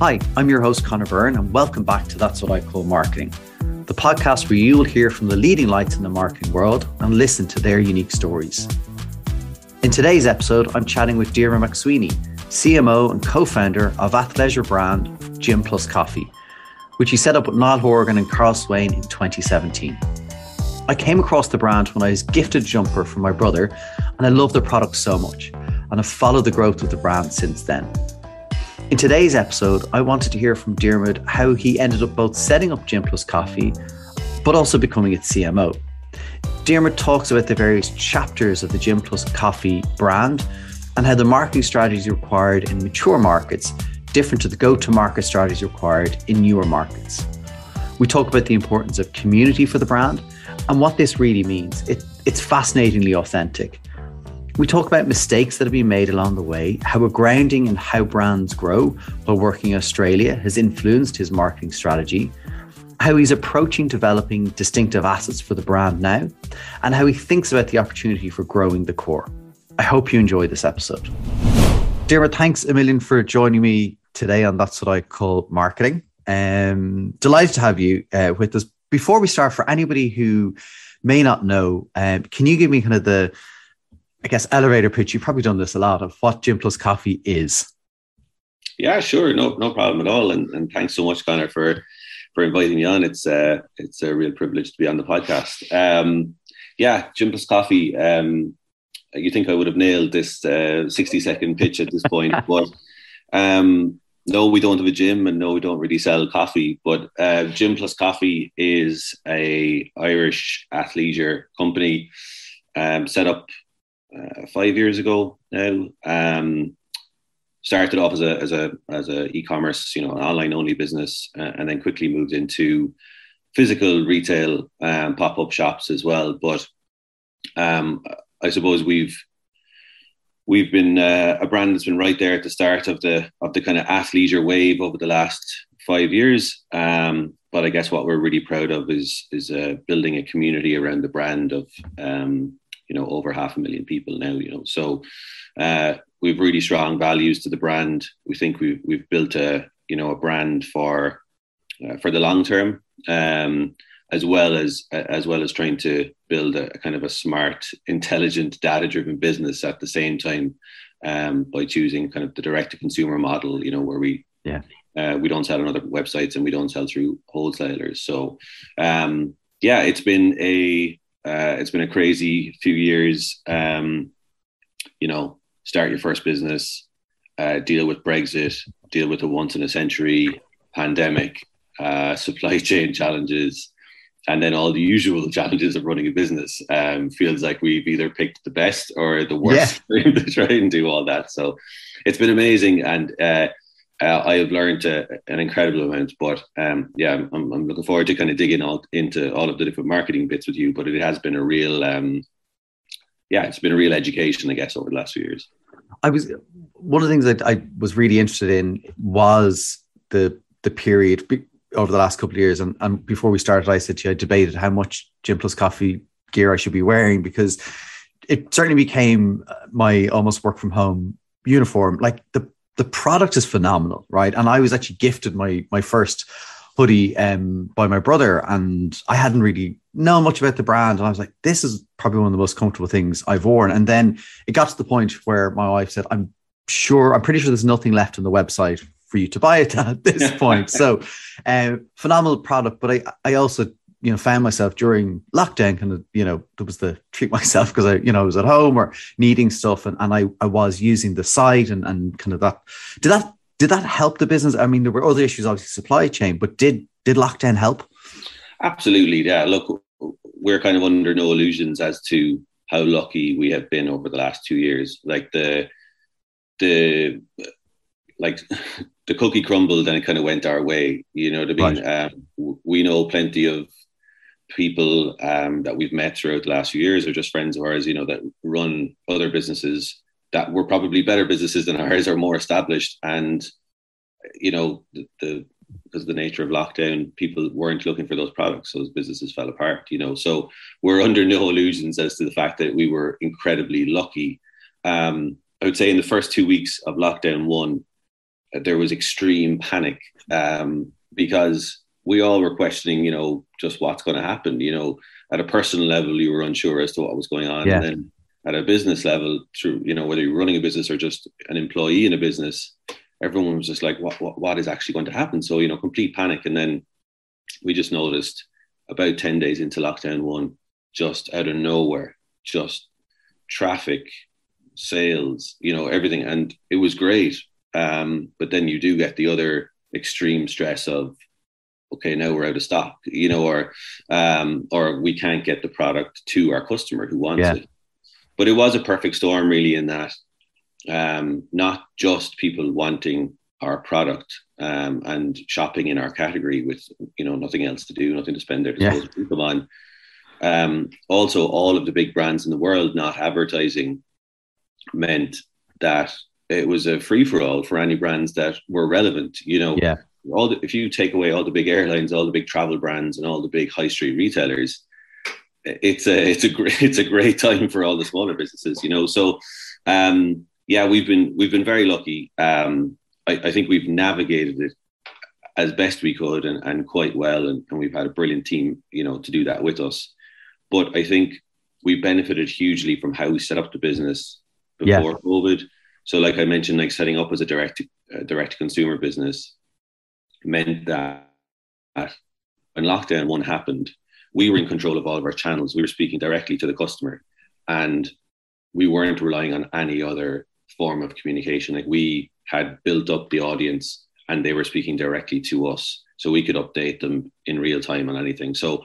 Hi, I'm your host, Conor Byrne, and welcome back to That's What I Call Marketing, the podcast where you will hear from the leading lights in the marketing world and listen to their unique stories. In today's episode, I'm chatting with Diarmuid McSweeney, CMO and co founder of athleisure brand Gym Plus Coffee, which he set up with Niall Horgan and Karl Swan in 2017. I came across the brand when I was gifted a jumper from my brother, and I love the product so much, and have followed the growth of the brand since then. In today's episode, I wanted to hear from Diarmuid how he ended up both setting up Gym Plus Coffee, but also becoming its CMO. Diarmuid talks about the various chapters of the Gym Plus Coffee brand and how the marketing strategies required in mature markets different to the go-to-market strategies required in newer markets. We talk about the importance of community for the brand and what this really means. It, it's fascinatingly authentic we talk about mistakes that have been made along the way, how a grounding in how brands grow while working in Australia has influenced his marketing strategy, how he's approaching developing distinctive assets for the brand now, and how he thinks about the opportunity for growing the core. I hope you enjoy this episode. Diarmuid, thanks a million for joining me today on That's What I Call Marketing. Um, delighted to have you uh, with us. Before we start, for anybody who may not know, um, can you give me kind of the I guess elevator pitch. You've probably done this a lot of what Gym Plus Coffee is. Yeah, sure, no, no problem at all. And, and thanks so much, Conor, for for inviting me on. It's uh, it's a real privilege to be on the podcast. Um, yeah, Gym Plus Coffee. Um, you think I would have nailed this uh, sixty second pitch at this point, but um, no, we don't have a gym, and no, we don't really sell coffee. But uh, Gym Plus Coffee is a Irish athleisure company um, set up uh, five years ago now. Um, started off as a as a as a e-commerce, you know, an online only business, uh, and then quickly moved into physical retail um, pop up shops as well. But um, I suppose we've we've been uh, a brand that's been right there at the start of the of the kind of athleisure wave over the last five years. Um, but I guess what we're really proud of is is uh, building a community around the brand of um, you know over half a million people now you know. So uh, we've really strong values to the brand. We think we've we've built a you know a brand for uh, for the long term um, as well as as well as trying to build a, a kind of a smart intelligent data driven business at the same time um, by choosing kind of the direct to consumer model you know where we yeah. uh, we don't sell on other websites and we don't sell through wholesalers. So um, yeah it's been a uh, it's been a crazy few years. Um, you know, start your first business, uh, deal with Brexit, deal with a once in a century pandemic, uh, supply chain challenges, and then all the usual challenges of running a business. Um, feels like we've either picked the best or the worst yeah. to try and do all that. So it's been amazing, and uh, uh, I have learned uh, an incredible amount. But um, yeah, I'm, I'm, looking forward to kind of digging all into all of the different marketing bits with you. But it has been a real, um, yeah, it's been a real education, I guess, over the last few years. I was one of the things that I was really interested in was the the period over the last couple of years, and, and before we started, I said to you, I debated how much Gym Plus Coffee gear I should be wearing because it certainly became my almost work from home uniform. Like the the product is phenomenal, right? And I was actually gifted my my first hoodie um, by my brother, and I hadn't really known much about the brand, and I was like, this is probably one of the most comfortable things I've worn. And then it got to the point where my wife said, I'm sure, I'm pretty sure there's nothing left on the website for you to buy it at this point. so, uh, phenomenal product, but I I also you know found myself during lockdown kind of you know there was the treat myself because i you know I was at home or needing stuff and, and i i was using the site and and kind of that. Did that did that help the business? I mean there were other issues obviously supply chain but did did lockdown help? Absolutely yeah. Look we're kind of under no illusions as to how lucky we have been over the last two years. Like the the like the cookie crumbled and it kind of went our way you know what i mean? Right. um, we know plenty of people um, that we've met throughout the last few years are just friends of ours, you know, that run other businesses that were probably better businesses than ours or more established. And, you know, the, the because of the nature of lockdown, people weren't looking for those products. So those businesses fell apart, you know. So we're under no illusions as to the fact that we were incredibly lucky. Um, I would say in the first two weeks of lockdown one, there was extreme panic um, because we all were questioning, you know, just what's going to happen. You know, at a personal level, you were unsure as to what was going on, Yeah. and then at a business level, through you know whether you're running a business or just an employee in a business, everyone was just like, what what, what is actually going to happen? So you know, complete panic, and then we just noticed about ten days into lockdown one, just out of nowhere, just traffic, sales, you know, everything, and it was great. Um, but then you do get the other extreme stress of okay now we're out of stock you know or um or we can't get the product to our customer who wants Yeah. it but it was a perfect storm really in that um not just people wanting our product um and shopping in our category with you know nothing else to do nothing to spend their Yeah. disposable income on um also all of the big brands in the world not advertising meant that it was a free for all for any brands that were relevant you know Yeah. All the, if you take away all the big airlines, all the big travel brands, and all the big high street retailers, it's a it's a great it's a great time for all the smaller businesses, you know. So, um, yeah, we've been we've been very lucky. Um, I, I think we've navigated it as best we could and, and quite well, and, and we've had a brilliant team, you know, to do that with us. But I think we benefited hugely from how we set up the business Yeah. before COVID. So, like I mentioned, like setting up as a direct uh, direct consumer business meant that when lockdown one happened, we were in control of all of our channels. We were speaking directly to the customer, and we weren't relying on any other form of communication. Like we had built up the audience, and they were speaking directly to us, so we could update them in real time on anything. So.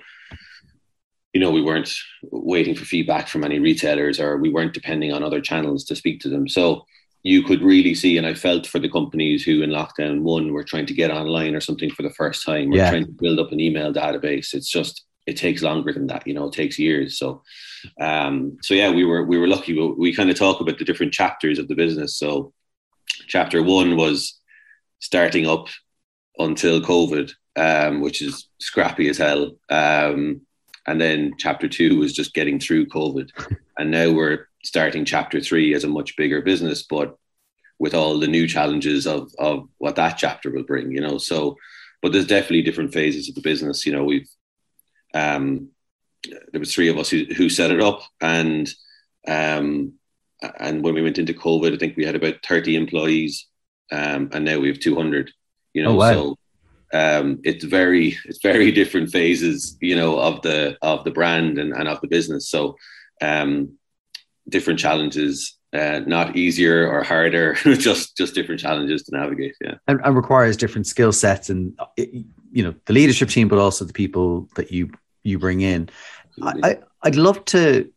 You know, we weren't waiting for feedback from any retailers, or we weren't depending on other channels to speak to them. So, you could really see, and I felt for the companies who in lockdown one were trying to get online or something for the first time, or Yeah. trying to build up an email database. It's just it takes longer than that, you know, it takes years. So, um, so yeah, we were we were lucky. But we kind of talk about the different chapters of the business. So, chapter one was starting up until COVID, um, which is scrappy as hell. Um, and then chapter two was just getting through COVID, and now we're starting chapter three as a much bigger business, but with all the new challenges of of what that chapter will bring, you know. So, but there's definitely different phases of the business. You know, we've um, there was three of us who, who set it up, and um, and when we went into COVID, I think we had about 30 employees, um, and now we have 200. You know, Oh, wow. so um, it's very it's very different phases, you know, of the of the brand and, and of the business. So um, different challenges, uh, not easier or harder, just just different challenges to navigate. Yeah. and, and requires different skill sets and uh, you know the leadership team but also the people that you you bring in I, I i'd love to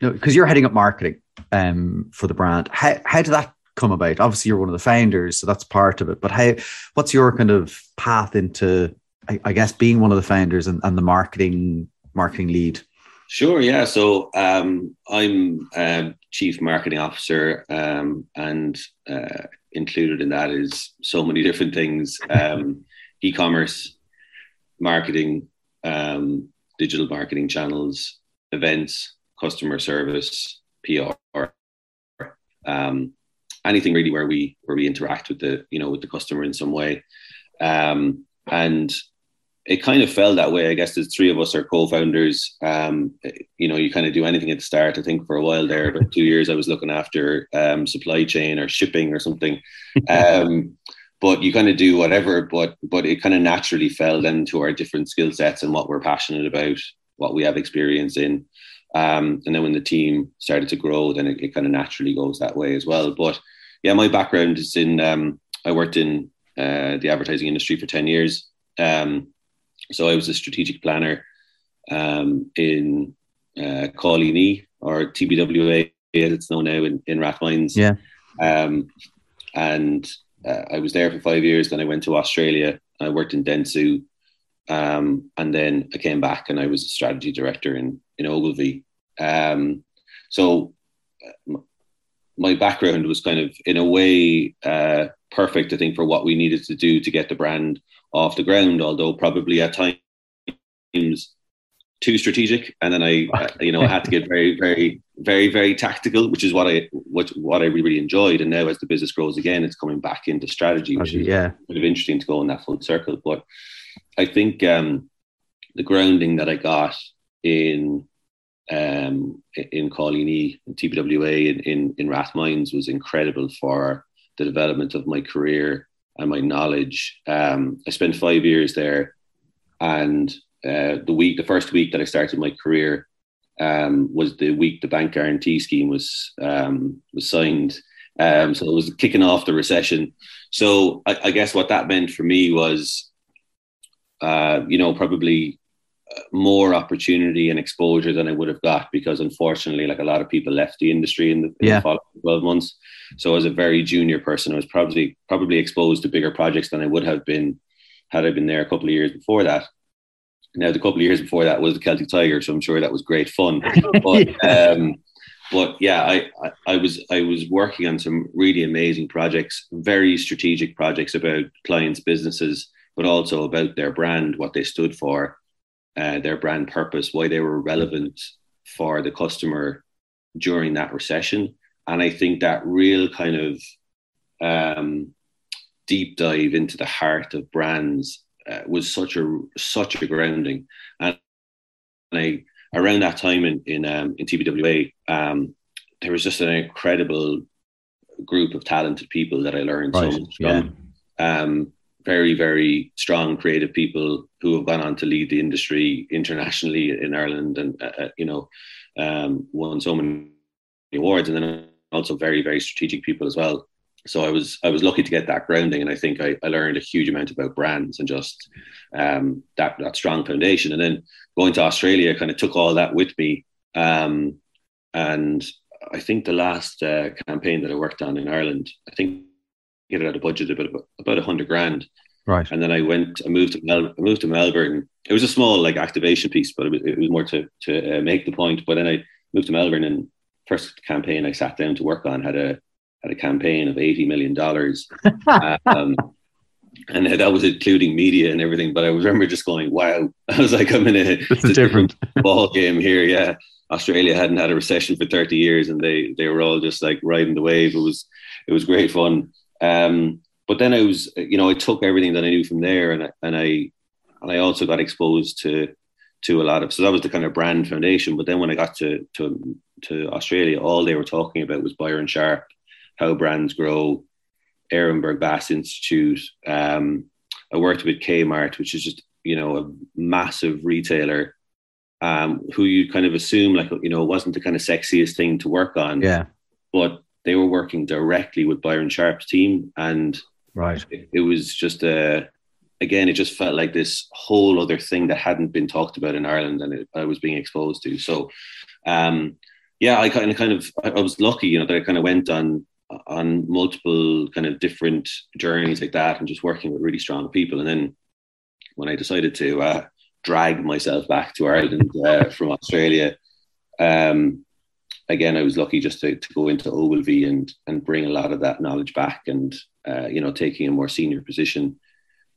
you know because you're heading up marketing um for the brand how how did that come about obviously you're one of the founders so that's part of it but how what's your kind of path into i, I guess being one of the founders and, and the marketing marketing lead Sure, yeah. So um, I'm um, chief marketing officer, um, and uh, included in that is so many different things: um, e-commerce, marketing, um, digital marketing channels, events, customer service, PR, um, anything really where we where we interact with the you know with the customer in some way, um, and it kind of fell that way. I guess the three of us are co-founders. Um, you know, you kind of do anything at the start. I think for a while there, about two years, I was looking after um, supply chain or shipping or something. Um, but you kind of do whatever. But but it kind of naturally fell into our different skill sets and what we're passionate about, what we have experience in. Um, and then when the team started to grow, then it, it kind of naturally goes that way as well. But yeah, my background is in. Um, I worked in uh, the advertising industry for ten years. Um, so I was a strategic planner um, in uh, Cawley or TBWA, as it's known now in, in Rathmines. Yeah. Um, and uh, I was there for five years. Then I went to Australia. I worked in Dentsu. Um, and then I came back and I was a strategy director in, in Ogilvy. Um, so uh, my background was kind of, in a way, uh, perfect, I think, for what we needed to do to get the brand off the ground, although probably at times too strategic, and then I, uh, you know, I had to get very, very, very, very tactical, which is what I what what I really, really enjoyed. And now, as the business grows again, it's coming back into strategy, which is yeah. kind of interesting to go in that full circle. But I think um, the grounding that I got in um, in Cawley in TBWA, in, in, in Rathmines was incredible for the development of my career and my knowledge. Um, I spent five years there, and uh, the week, the first week that I started my career, um, was the week the bank guarantee scheme was um, was signed. Um, so it was kicking off the recession. So I, I guess what that meant for me was, uh, you know, probably more opportunity and exposure than I would have got because unfortunately, like a lot of people left the industry in the, in yeah. the following 12 months. So as a very junior person, I was probably probably exposed to bigger projects than I would have been had I been there a couple of years before that. Now, the couple of years before that was the Celtic Tiger, so I'm sure that was great fun. But yeah. Um, but yeah, I, I, I was I was working on some really amazing projects, very strategic projects about clients' businesses, but also about their brand, what they stood for, uh, their brand purpose, why they were relevant for the customer during that recession. And I think that real kind of um, deep dive into the heart of brands uh, was such a such a grounding. And I around that time in in, um, in TBWA, um, there was just an incredible group of talented people that I learned right. so much from. Yeah. Um, very, very strong creative people who have gone on to lead the industry internationally in Ireland and, uh, uh, you know, um, won so many awards. And then also very, very strategic people as well. So I was I was lucky to get that grounding, and I think I, I learned a huge amount about brands and just um, that that strong foundation. And then going to Australia, kind of took all that with me. Um, and I think the last uh, campaign that I worked on in Ireland, I think it had a budget of about about a hundred grand. Right. And then I went, I moved to Mel, I moved to Melbourne. It was a small like activation piece, but it was, it was more to to uh, make the point. But then I moved to Melbourne, and first campaign I sat down to work on had a had a campaign of eighty million dollars, um, and that was including media and everything. But I remember just going, "Wow!" I was like, "I'm in a, this is different ball game here." Yeah, Australia hadn't had a recession for thirty years, and they they were all just like riding the wave. It was it was great fun. Um, but then I was, you know, I took everything that I knew from there, and I, and I and I also got exposed to to a lot of. So that was the kind of brand foundation. But then when I got to to to Australia, all they were talking about was Byron Sharp, how brands grow, Ehrenberg Bass Institute. Um, I worked with Kmart, which is just you know a massive retailer, um, who you kind of assume like you know wasn't the kind of sexiest thing to work on. Yeah. But they were working directly with Byron Sharp's team, and right, it, it was just a again, it just felt like this whole other thing that hadn't been talked about in Ireland, and it, I was being exposed to. So, um, yeah, I kind of kind of I was lucky, you know, that I kind of went on on multiple kind of different journeys like that, and just working with really strong people. And then when I decided to uh, drag myself back to Ireland uh, from Australia, um, again, I was lucky just to, to go into Ogilvy and and bring a lot of that knowledge back, and uh, you know, taking a more senior position.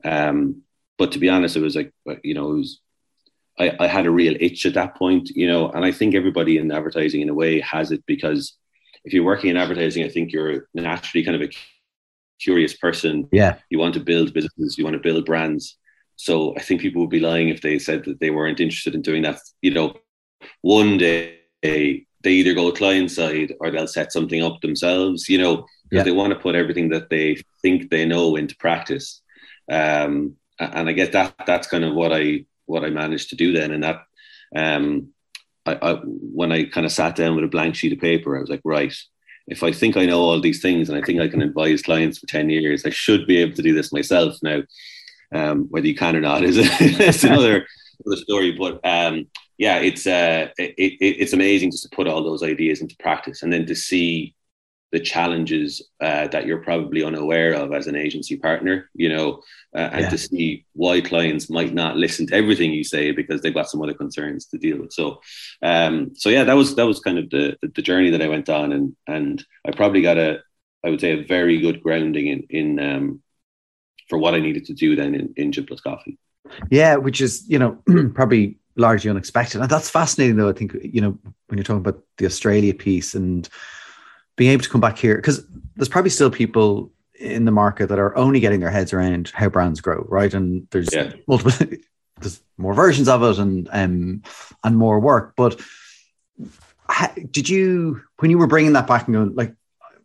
Um, but to be honest, it was like you know, it was I, I had a real itch at that point, you know, and I think everybody in advertising in a way has it because if you're working in advertising, I think you're naturally kind of a curious person. Yeah, you want to build businesses, you want to build brands. So I think people would be lying if they said that they weren't interested in doing that. You know, one day they either go client side or they'll set something up themselves, you know, because yeah. they want to put everything that they think they know into practice. Um, and I guess that that's kind of what I what I managed to do then. And that um, I, I when I kind of sat down with a blank sheet of paper, I was like, right, if I think I know all these things and I think I can advise clients for 10 years, I should be able to do this myself now. Um, whether you can or not is it's another, another story. But um, yeah, it's uh, it, it, it's amazing just to put all those ideas into practice and then to see the challenges uh, that you're probably unaware of as an agency partner, you know, uh, and yeah. to see why clients might not listen to everything you say because they've got some other concerns to deal with. So, um, so yeah, that was that was kind of the, the, journey that I went on, and and I probably got a, I would say, a very good grounding in in um, for what I needed to do then in in Plus Coffee. Yeah, which is you know probably largely unexpected. And that's fascinating, though. I think you know when you're talking about the Australia piece and being able to come back here, because there's probably still people in the market that are only getting their heads around how brands grow, right? And there's yeah. multiple, there's more versions of it, and um, and more work. But did you when you were bringing that back and going like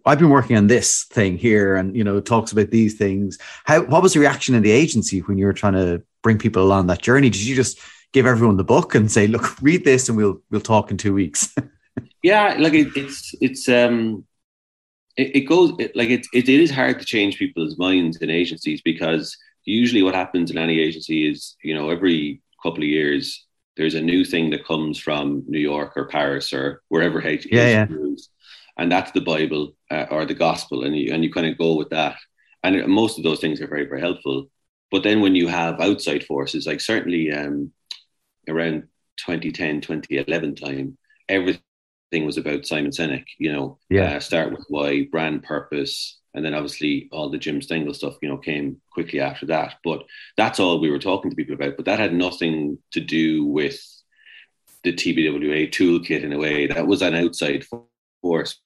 I've been working on this thing here, and you know, talks about these things. How what was the reaction in the agency when you were trying to bring people along that journey? Did you just give everyone the book and say, "Look, read this, and we'll we'll talk in two weeks"? yeah, like it, it's it's um, it, it goes it, like it, it it is hard to change people's minds in agencies because usually what happens in any agency is you know every couple of years there's a new thing that comes from New York or Paris or wherever H yeah, yeah. and that's the Bible uh, or the gospel, and you and you kind of go with that. And most of those things are very very helpful. But then when you have outside forces, like certainly um, around 2010, 2011 time, everything was about Simon Sinek. You know, yeah. Uh, start with why, brand purpose, and then obviously all the Jim Stengel stuff, you know, came quickly after that. But that's all we were talking to people about. But that had nothing to do with the TBWA toolkit in a way. That was an outside force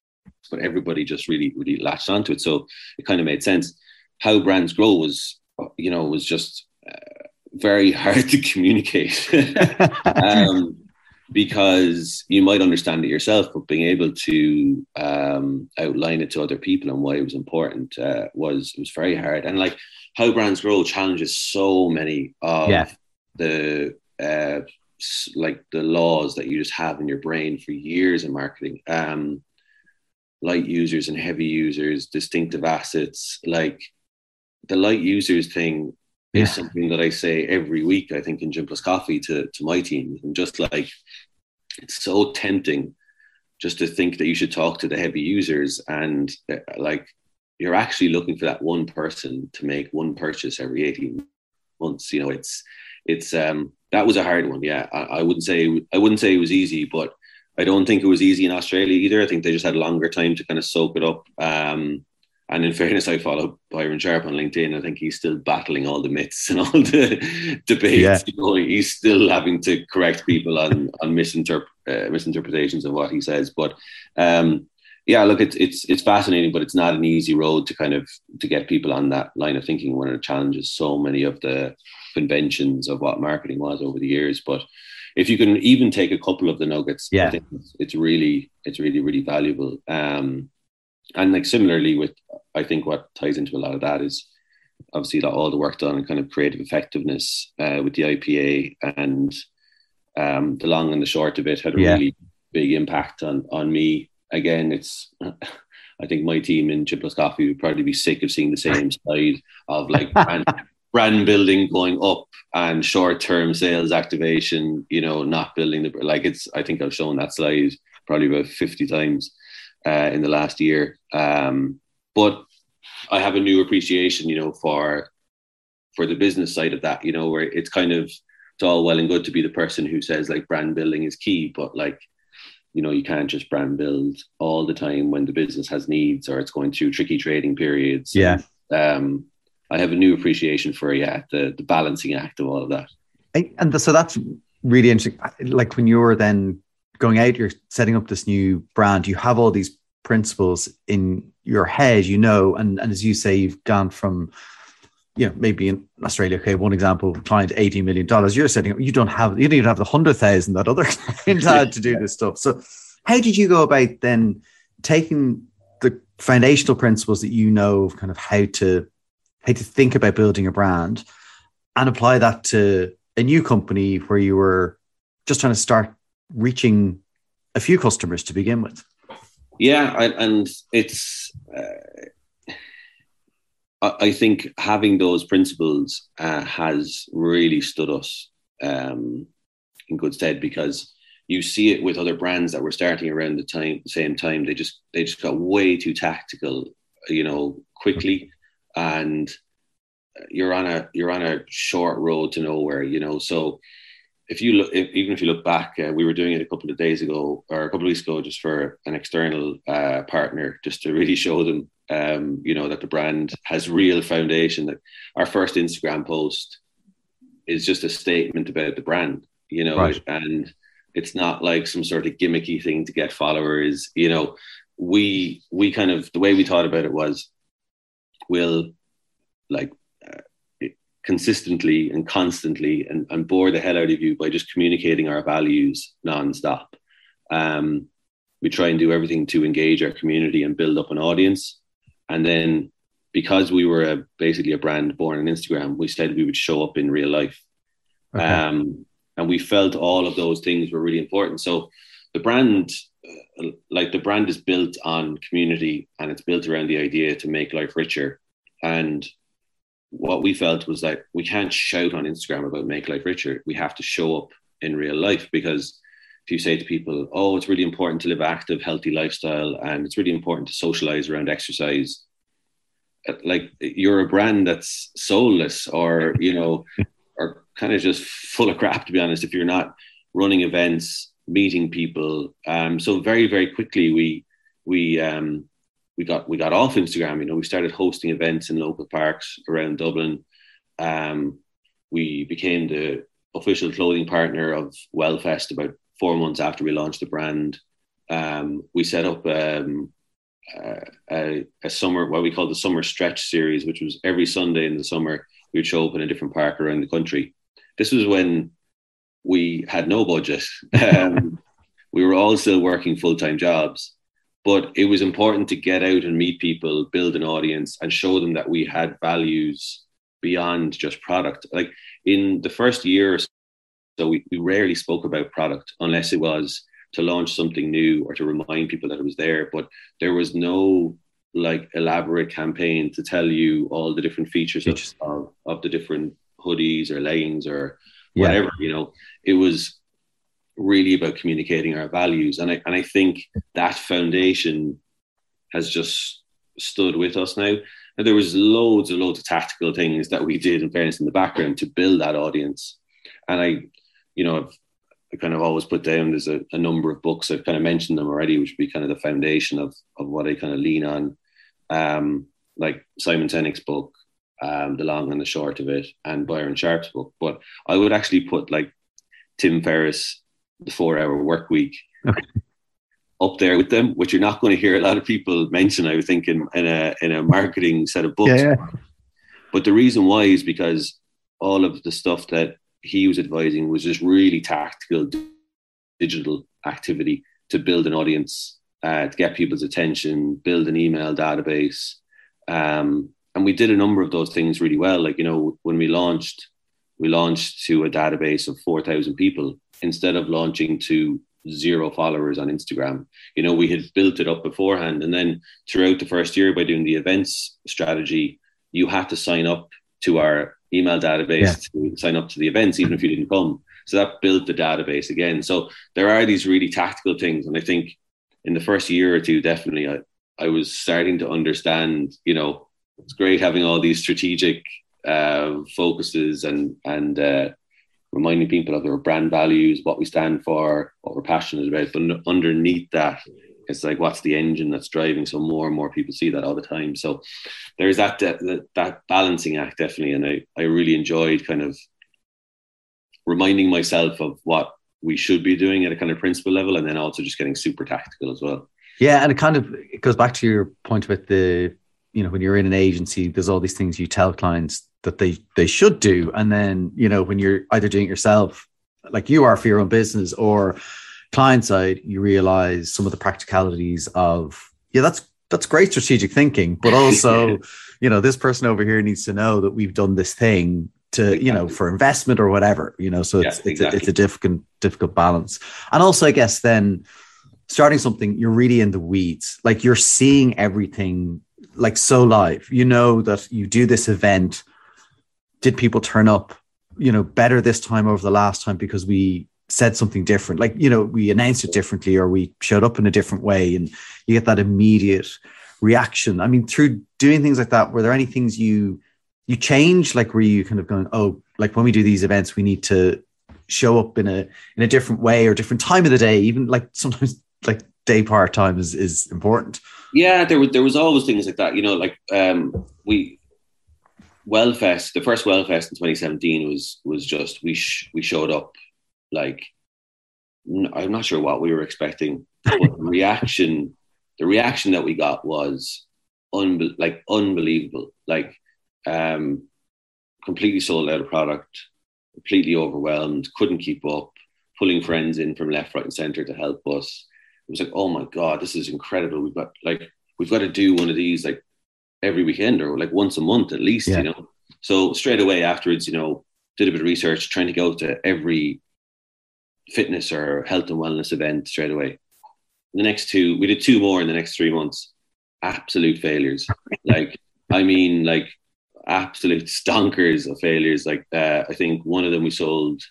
but everybody just really really latched onto it. So it kind of made sense. How brands grow was, you know, was just uh, very hard to communicate um, because you might understand it yourself, but being able to um, outline it to other people and why it was important uh, was was very hard. And like how brands grow challenges so many of yeah. the uh, like the laws that you just have in your brain for years in marketing. Um, light users and heavy users, distinctive assets. Like the light users thing yeah. is something that I say every week, I think, in Gym Plus Coffee to, to my team. And just like it's so tempting just to think that you should talk to the heavy users and uh, like you're actually looking for that one person to make one purchase every 18 months. You know, it's it's um that was a hard one. Yeah. I, I wouldn't say I wouldn't say it was easy, but I don't think it was easy in Australia either. I think they just had longer time to kind of soak it up. Um, and in fairness, I follow Byron Sharp on LinkedIn. I think he's still battling all the myths and all the debates. Yeah. You know, he's still having to correct people on on misinterp- uh, misinterpretations of what he says. But um, yeah, look, it's it's it's fascinating, but it's not an easy road to kind of to get people on that line of thinking. One of the challenges so many of the conventions of what marketing was over the years, but if you can even take a couple of the nuggets, yeah, I think it's, it's really it's really really valuable. Um, and like similarly with, I think what ties into a lot of that is obviously that all the work done and kind of creative effectiveness uh, with the IPA and um, the long and the short of it had a yeah. really big impact on on me. Again, it's I think my team in Plus Coffee would probably be sick of seeing the same slide of like brand, brand building going up and short term sales activation, you know, not building the like it's I think I've shown that slide probably about 50 times uh, in the last year. Um, but I have a new appreciation, you know, for for the business side of that, you know, where it's kind of it's all well and good to be the person who says like brand building is key, but like you know you can't just brand build all the time when the business has needs or it's going through tricky trading periods. Yeah. um, I have a new appreciation for yeah the the balancing act of all of that. And the, so that's really interesting. Like when you're then going out, you're setting up this new brand. You have all these principles in your head, you know, and, and as you say, you've gone from you know, maybe in Australia, okay, one example, client eighty million dollars. You're setting you don't have, you don't even have the hundred thousand that other client had to do this stuff. So, how did you go about then taking the foundational principles that you know of kind of how to how to think about building a brand and apply that to a new company where you were just trying to start reaching a few customers to begin with. Yeah, and it's. Uh, I think having those principles uh, has really stood us um, in good stead because you see it with other brands that were starting around the time same time. They just they just got way too tactical, you know, quickly, and you're on a you're on a short road to nowhere you know so if you look if, even if you look back uh, we were doing it a couple of days ago or a couple of weeks ago just for an external uh, partner just to really show them um, you know that the brand has real foundation that our first instagram post is just a statement about the brand you know, right. and it's not like some sort of gimmicky thing to get followers. You know, we we kind of the way we thought about it was, we'll like consistently and constantly and, and bore the hell out of you by just communicating our values nonstop. Um, we try and do everything to engage our community and build up an audience, and then because we were a, basically a brand born on Instagram, we said we would show up in real life. Okay. Um, and we felt all of those things were really important. So the brand, uh, like the brand, is built on community and it's built around the idea to make life richer. And what we felt was that we can't shout on Instagram about make life richer. We have to show up in real life because if you say to people, "Oh, it's really important to live active, healthy lifestyle, and it's really important to socialize around exercise," like you're a brand that's soulless or you know are kind of just full of crap to be honest if you're not running events meeting people um, so very very quickly we we um, we got we got off instagram you know we started hosting events in local parks around dublin um, we became the official clothing partner of wellfest about four months after we launched the brand um, we set up um, a, a, summer, what we call the summer stretch series, which was every Sunday in the summer, we'd show up in a different park around the country. This was when we had no budget. Um, we were all still working full time jobs, but it was important to get out and meet people, build an audience, and show them that we had values beyond just product. Like in the first year so, we, we rarely spoke about product unless it was to launch something new or to remind people that it was there. But there was no like elaborate campaign to tell you all the different features, features. Of, of the different hoodies or leggings or whatever. Yeah. You know, it was really about communicating our values, and I and I think that foundation has just stood with us now. And there was loads and loads of tactical things that we did in fairness in the background to build that audience. And I, you know, I've I kind of always put down there's a, a, number of books I've kind of mentioned them already, which would be kind of the foundation of of what I kind of lean on, um, like Simon Sinek's book, um, The Long and the Short of It, and Byron Sharp's book. But I would actually put like Tim Ferriss, The Four Hour Work Week. Okay. Up there with them, which you're not going to hear a lot of people mention. I would think in, in a in a marketing set of books. Yeah, yeah. But the reason why is because all of the stuff that he was advising was just really tactical digital activity to build an audience, uh, to get people's attention, build an email database. Um, and we did a number of those things really well. Like, you know, when we launched, we launched to a database of 4,000 people instead of launching to zero followers on Instagram. You know, we had built it up beforehand. And then throughout the first year, by doing the events strategy, you had to sign up to our email database yeah. to sign up to the events, even if you didn't come. So that built the database again. So there are these really tactical things. And I think in the first year or two, definitely, I, I was starting to understand, you know, it's great having all these strategic uh, focuses and, and, uh, reminding people of their brand values, what we stand for, what we're passionate about. But underneath that, it's like what's the engine that's driving? So more and more people see that all the time. So there's that that, that balancing act definitely and I, I really enjoyed kind of reminding myself of what we should be doing at a kind of principle level and then also just getting super tactical as well. Yeah and it kind of it goes back to your point about the you know when you're in an agency there's all these things you tell clients that they they should do and then you know when you're either doing it yourself like you are for your own business or client side, you realize some of the practicalities of, yeah, that's that's great strategic thinking, but also, you know, this person over here needs to know that we've done this thing to, exactly. you know, for investment or whatever, you know, so it's, yeah, it's, a, it's a difficult, difficult balance. And also, I guess then starting something, you're really in the weeds, like you're seeing everything like so live, you know, that you do this event. Did people turn up, you know, better this time over the last time because we said something different? Like you know we announced it differently or we showed up in a different way and you get that immediate reaction. I mean through doing things like that were there any things you you change like were you kind of going oh like when we do these events we need to show up in a in a different way or different time of the day? Even like sometimes like day part time is is important. Yeah there was there was always things like that you know like um we wellfest the first wellfest in 2017 was was just we sh- we showed up like I'm not sure what we were expecting, but the reaction, the reaction that we got was un- like unbelievable. Like um, completely sold out of product, completely overwhelmed, couldn't keep up, pulling friends in from left, right, and center to help us. It was like, oh my god, this is incredible. We've got like we've got to do one of these like every weekend or like once a month at least, yeah. you know. So straight away afterwards, you know, did a bit of research, trying to go to every fitness or health and wellness event straight away. The next two, we did two more in the next three months. Absolute failures. like, I mean, like absolute stonkers of failures. Like, uh, I think one of them we sold.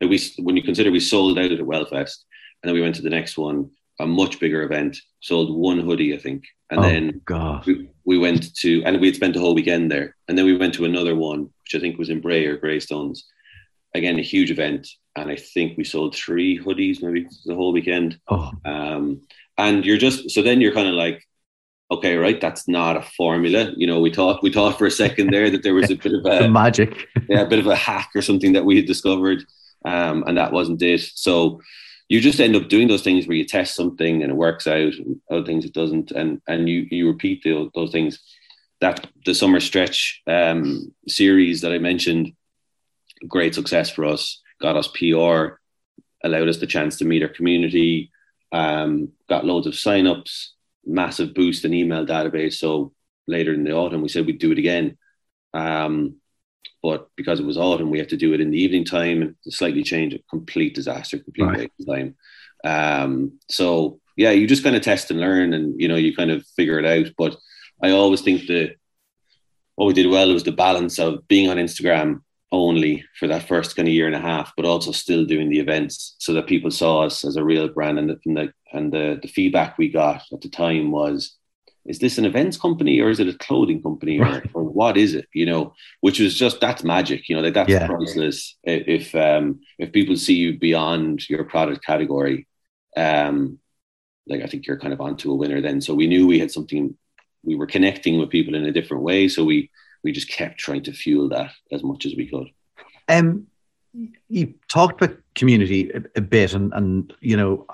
Like we, when you consider we sold out at a Wellfest, and then we went to the next one, a much bigger event, sold one hoodie, I think, and oh, then God. We, we went to, and we had spent a whole weekend there, and then we went to another one, which I think was in Bray or Greystones. Again, a huge event, and I think we sold three hoodies maybe the whole weekend. Oh. Um, and you're just so then you're kind of like, okay, right, that's not a formula. You know, we thought we thought for a second there that there was a bit of a magic, yeah, a bit of a hack or something that we had discovered, um, and that wasn't it. So you just end up doing those things where you test something and it works out, and other things it doesn't, and and you you repeat the, those things. That the summer stretch um, series that I mentioned, great success for us got us PR, allowed us the chance to meet our community, um, got loads of signups, massive boost in email database. So later in the autumn, we said we'd do it again. Um, but because it was autumn, we had to do it in the evening time and slightly change a complete disaster, complete right. waste of time. Um, so yeah, you just kind of test and learn and, you know, you kind of figure it out. But I always think that what we did well was the balance of being on Instagram only for that first kind of year and a half, but also still doing the events so that people saw us as a real brand. And the, and the, and the, the feedback we got at the time was, is this an events company or is it a clothing company or, or what is it? You know, which was just that's magic. You know, like that's yeah. priceless. If um, if people see you beyond your product category, um, like I think you're kind of onto a winner then. So we knew we had something. We were connecting with people in a different way. So we we just kept trying to fuel that as much as we could. Um, you talked about community a, a bit, and and you know,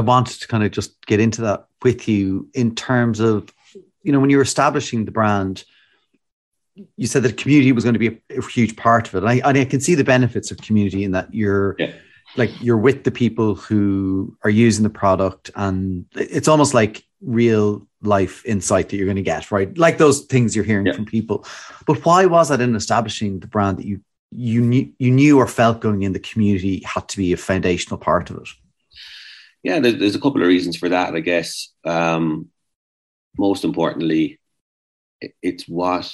I wanted to kind of just get into that with you in terms of, you know, when you were establishing the brand, you said that community was going to be a, a huge part of it. And I, and I can see the benefits of community in that you're yeah. like you're with the people who are using the product, and it's almost like real life insight that you're going to get, right? Like those things you're hearing yeah. from people. But why was that in establishing the brand that you you knew you knew or felt going in the community had to be a foundational part of it? Yeah, there's, there's a couple of reasons for that, I guess. Um, most importantly, it's what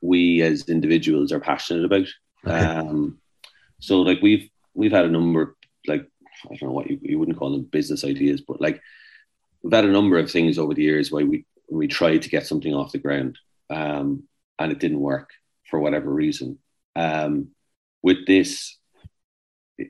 we as individuals are passionate about. Okay. Um, so, like we've we've had a number, of, like I don't know what you, you wouldn't call them business ideas, but like we've had a number of things over the years where we we tried to get something off the ground um, and it didn't work for whatever reason. Um, with this,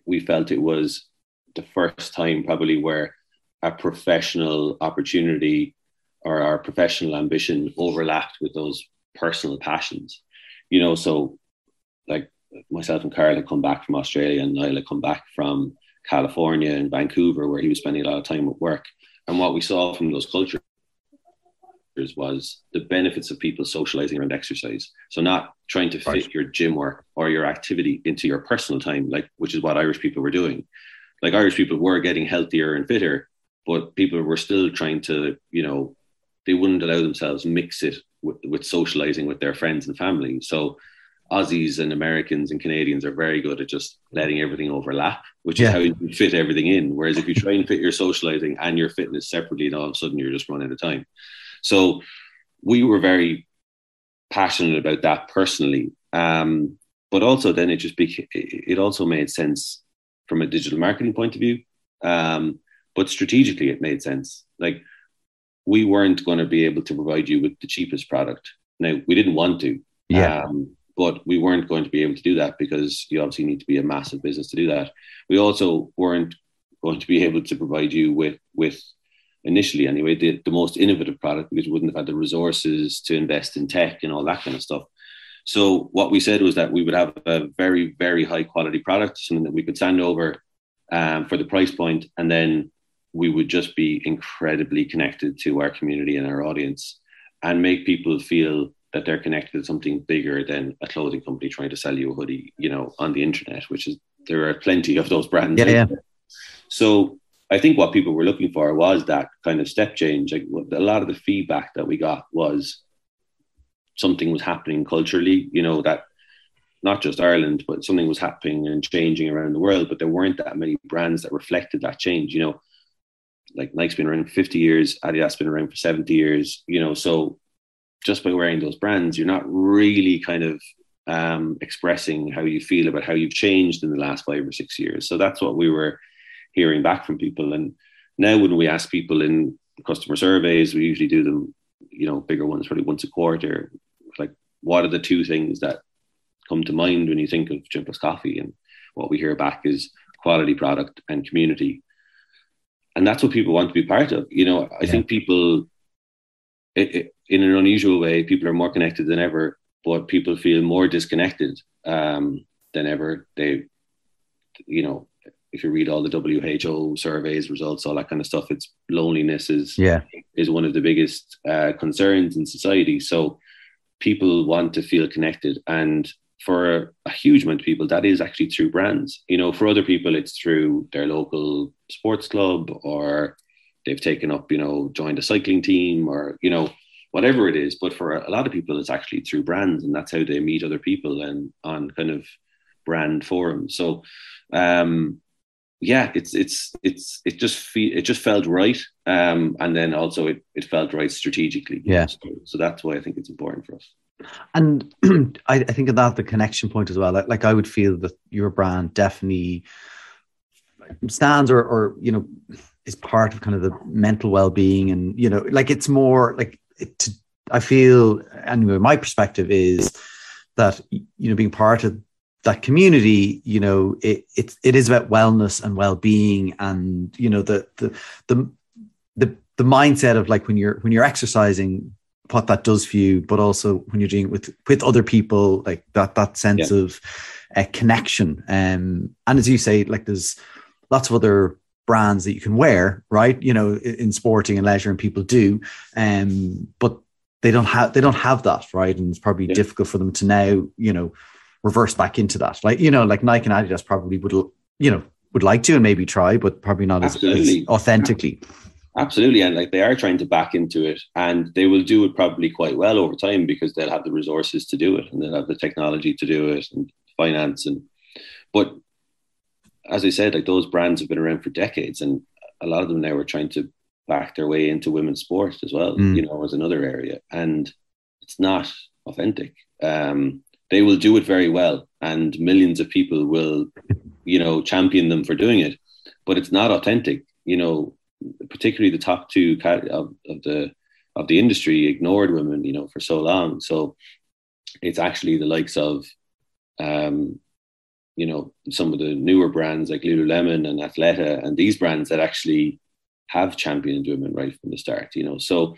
we felt it was the first time probably where a professional opportunity or our professional ambition overlapped with those personal passions. You know, so like myself and Karl had come back from Australia and Niall had come back from California and Vancouver where he was spending a lot of time at work. And what we saw from those cultures was the benefits of people socializing around exercise. So not trying to fit right. your gym work or your activity into your personal time, like which is what Irish people were doing. Like Irish people were getting healthier and fitter, but people were still trying to, you know, they wouldn't allow themselves mix it with, with socializing with their friends and family. So Aussies and Americans and Canadians are very good at just letting everything overlap, which yeah. is how you fit everything in. Whereas if you try and fit your socializing and your fitness separately, then all of a sudden you're just running out of time. So we were very passionate about that personally. Um, but also then it just became, it also made sense from a digital marketing point of view. Um, but strategically it made sense. Like we weren't going to be able to provide you with the cheapest product. Now we didn't want to. Yeah. Um, but we weren't going to be able to do that because you obviously need to be a massive business to do that. We also weren't going to be able to provide you with with initially anyway the, the most innovative product because we wouldn't have had the resources to invest in tech and all that kind of stuff. So what we said was that we would have a very very high quality product, something that we could send over um, for the price point, and then we would just be incredibly connected to our community and our audience, and make people feel that they're connected to something bigger than a clothing company trying to sell you a hoodie, you know, on the internet, which is there are plenty of those brands. Yeah, yeah. So I think what people were looking for was that kind of step change. Like a lot of the feedback that we got was something was happening culturally, you know, that not just Ireland, but something was happening and changing around the world. But there weren't that many brands that reflected that change, you know. Like Nike's been around for 50 years, Adidas been around for 70 years, you know. So just by wearing those brands, you're not really kind of um, expressing how you feel about how you've changed in the last five or six years. So that's what we were hearing back from people. And now when we ask people in customer surveys, we usually do them, you know, bigger ones, probably once a quarter. Like, what are the two things that come to mind when you think of Gym Plus Coffee? And what we hear back is quality product and community. And that's what people want to be part of. You know, I yeah. think people, it, it, in an unusual way, people are more connected than ever, but people feel more disconnected um, than ever. They, you know, if you read all the WHO surveys, results, all that kind of stuff, it's loneliness is yeah is one of the biggest uh, concerns in society. So people want to feel connected, and for a huge amount of people, that is actually through brands. You know, for other people, it's through their local sports club, or they've taken up, you know, joined a cycling team, or you know, whatever it is. But for a lot of people, it's actually through brands, and that's how they meet other people and on kind of brand forums. So um, yeah, it's it's it's it just fe- it just felt right, um, and then also it, it felt right strategically. Yeah. So, so, that's why I think it's important for us. And I, I think of that the connection point as well. Like, like I would feel that your brand definitely stands or or you know is part of kind of the mental well being, and you know, like it's more like it, to, I feel anyway. My perspective is that you know being part of that community you know it, it it is about wellness and well-being and you know the the the the, the mindset of like when you're when you're exercising what that does for you but also when you're doing it with with other people like that that sense yeah. of uh, connection um and as you say like there's lots of other brands that you can wear right you know in sporting and leisure and people do um but they don't have they don't have that right and it's probably yeah. difficult for them to now you know reverse back into that. Like, you know, like Nike and Adidas probably would, you know, would like to and maybe try, but probably not as, as, authentically. Absolutely. And like they are trying to back into it and they will do it probably quite well over time because they'll have the resources to do it and they'll have the technology to do it and finance. And, but as I said, like those brands have been around for decades and a lot of them now are trying to back their way into women's sport as well, mm. you know, as another area. And it's not authentic. Um, they will do it very well and millions of people will you know champion them for doing it. But it's not authentic you know particularly the top two of, of the of the industry ignored women you know for so long. So it's actually the likes of um you know some of the newer brands like lululemon and athleta and these brands that actually have championed women right from the start you know. So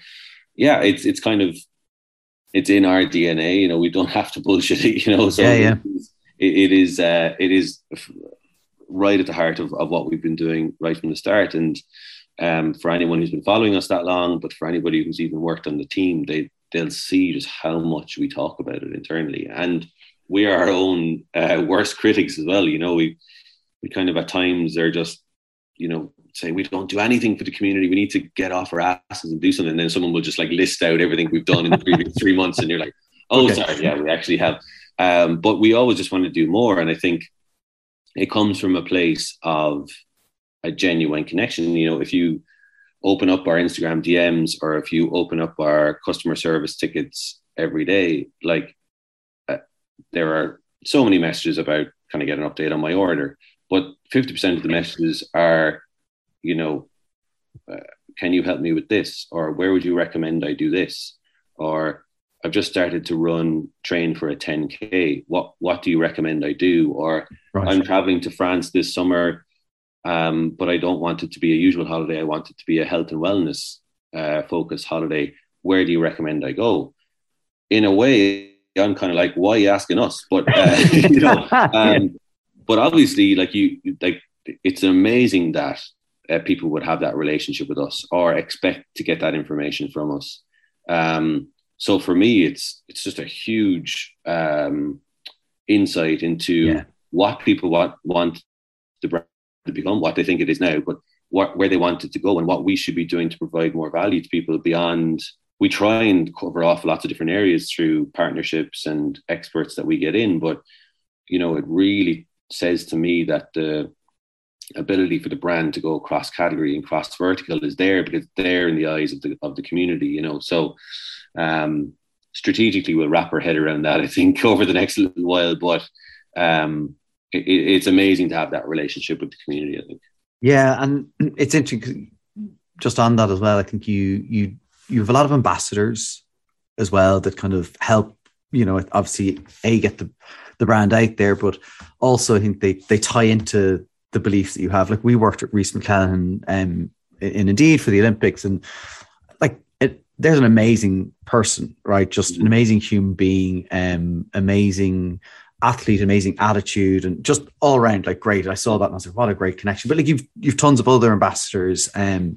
yeah it's it's kind of it's in our DNA. You know, we don't have to bullshit it. You know, so yeah, yeah. It, it is uh, it is right at the heart of, of what we've been doing right from the start. And um, for anyone who's been following us that long, but for anybody who's even worked on the team, they they'll see just how much we talk about it internally. And we are our own uh, worst critics as well. You know, we we kind of at times are just you know say we don't do anything for the community. We need to get off our asses and do something. And then someone will just like list out everything we've done in the previous three months, and you're like, oh, okay. sorry, yeah, we actually have. Um, but we always just want to do more, and I think it comes from a place of a genuine connection. You know, if you open up our Instagram DMs or if you open up our customer service tickets every day, like uh, there are so many messages about kind of get an update on my order, but 50% of the messages are you know, uh, can you help me with this? Or where would you recommend I do this? Or I've just started to run train for a 10k. What what do you recommend I do? Or right. I'm traveling to France this summer, um, but I don't want it to be a usual holiday. I want it to be a health and wellness uh, focused holiday. Where do you recommend I go? In a way, I'm kind of like, why are you asking us? But uh, you know, um, but obviously, like you, like it's amazing that uh, people would have that relationship with us or expect to get that information from us. Um, so for me, it's it's just a huge um, insight into yeah. what people want want the brand to become, what they think it is now, but what where they want it to go, and what we should be doing to provide more value to people beyond. We try and cover off lots of different areas through partnerships and experts that we get in, but you know, it really says to me that the ability for the brand to go cross category and cross vertical is there because they're in the eyes of the of the community, you know. So um, strategically, we'll wrap our head around that. I think over the next little while, but um, it, it's amazing to have that relationship with the community. I think. Yeah, and it's interesting. Just on that as well, I think you you you have a lot of ambassadors as well that kind of help. You know, obviously, a get the the brand out there, but also I think they they tie into the beliefs that you have. Like we worked with Rhys McClenaghan um, in Indeed for the Olympics, and like it, there's an amazing person, right? Just an amazing human being, um, amazing athlete, amazing attitude, and just all around like great. I saw that and I was like, what a great connection. But like you've you've tons of other ambassadors, um,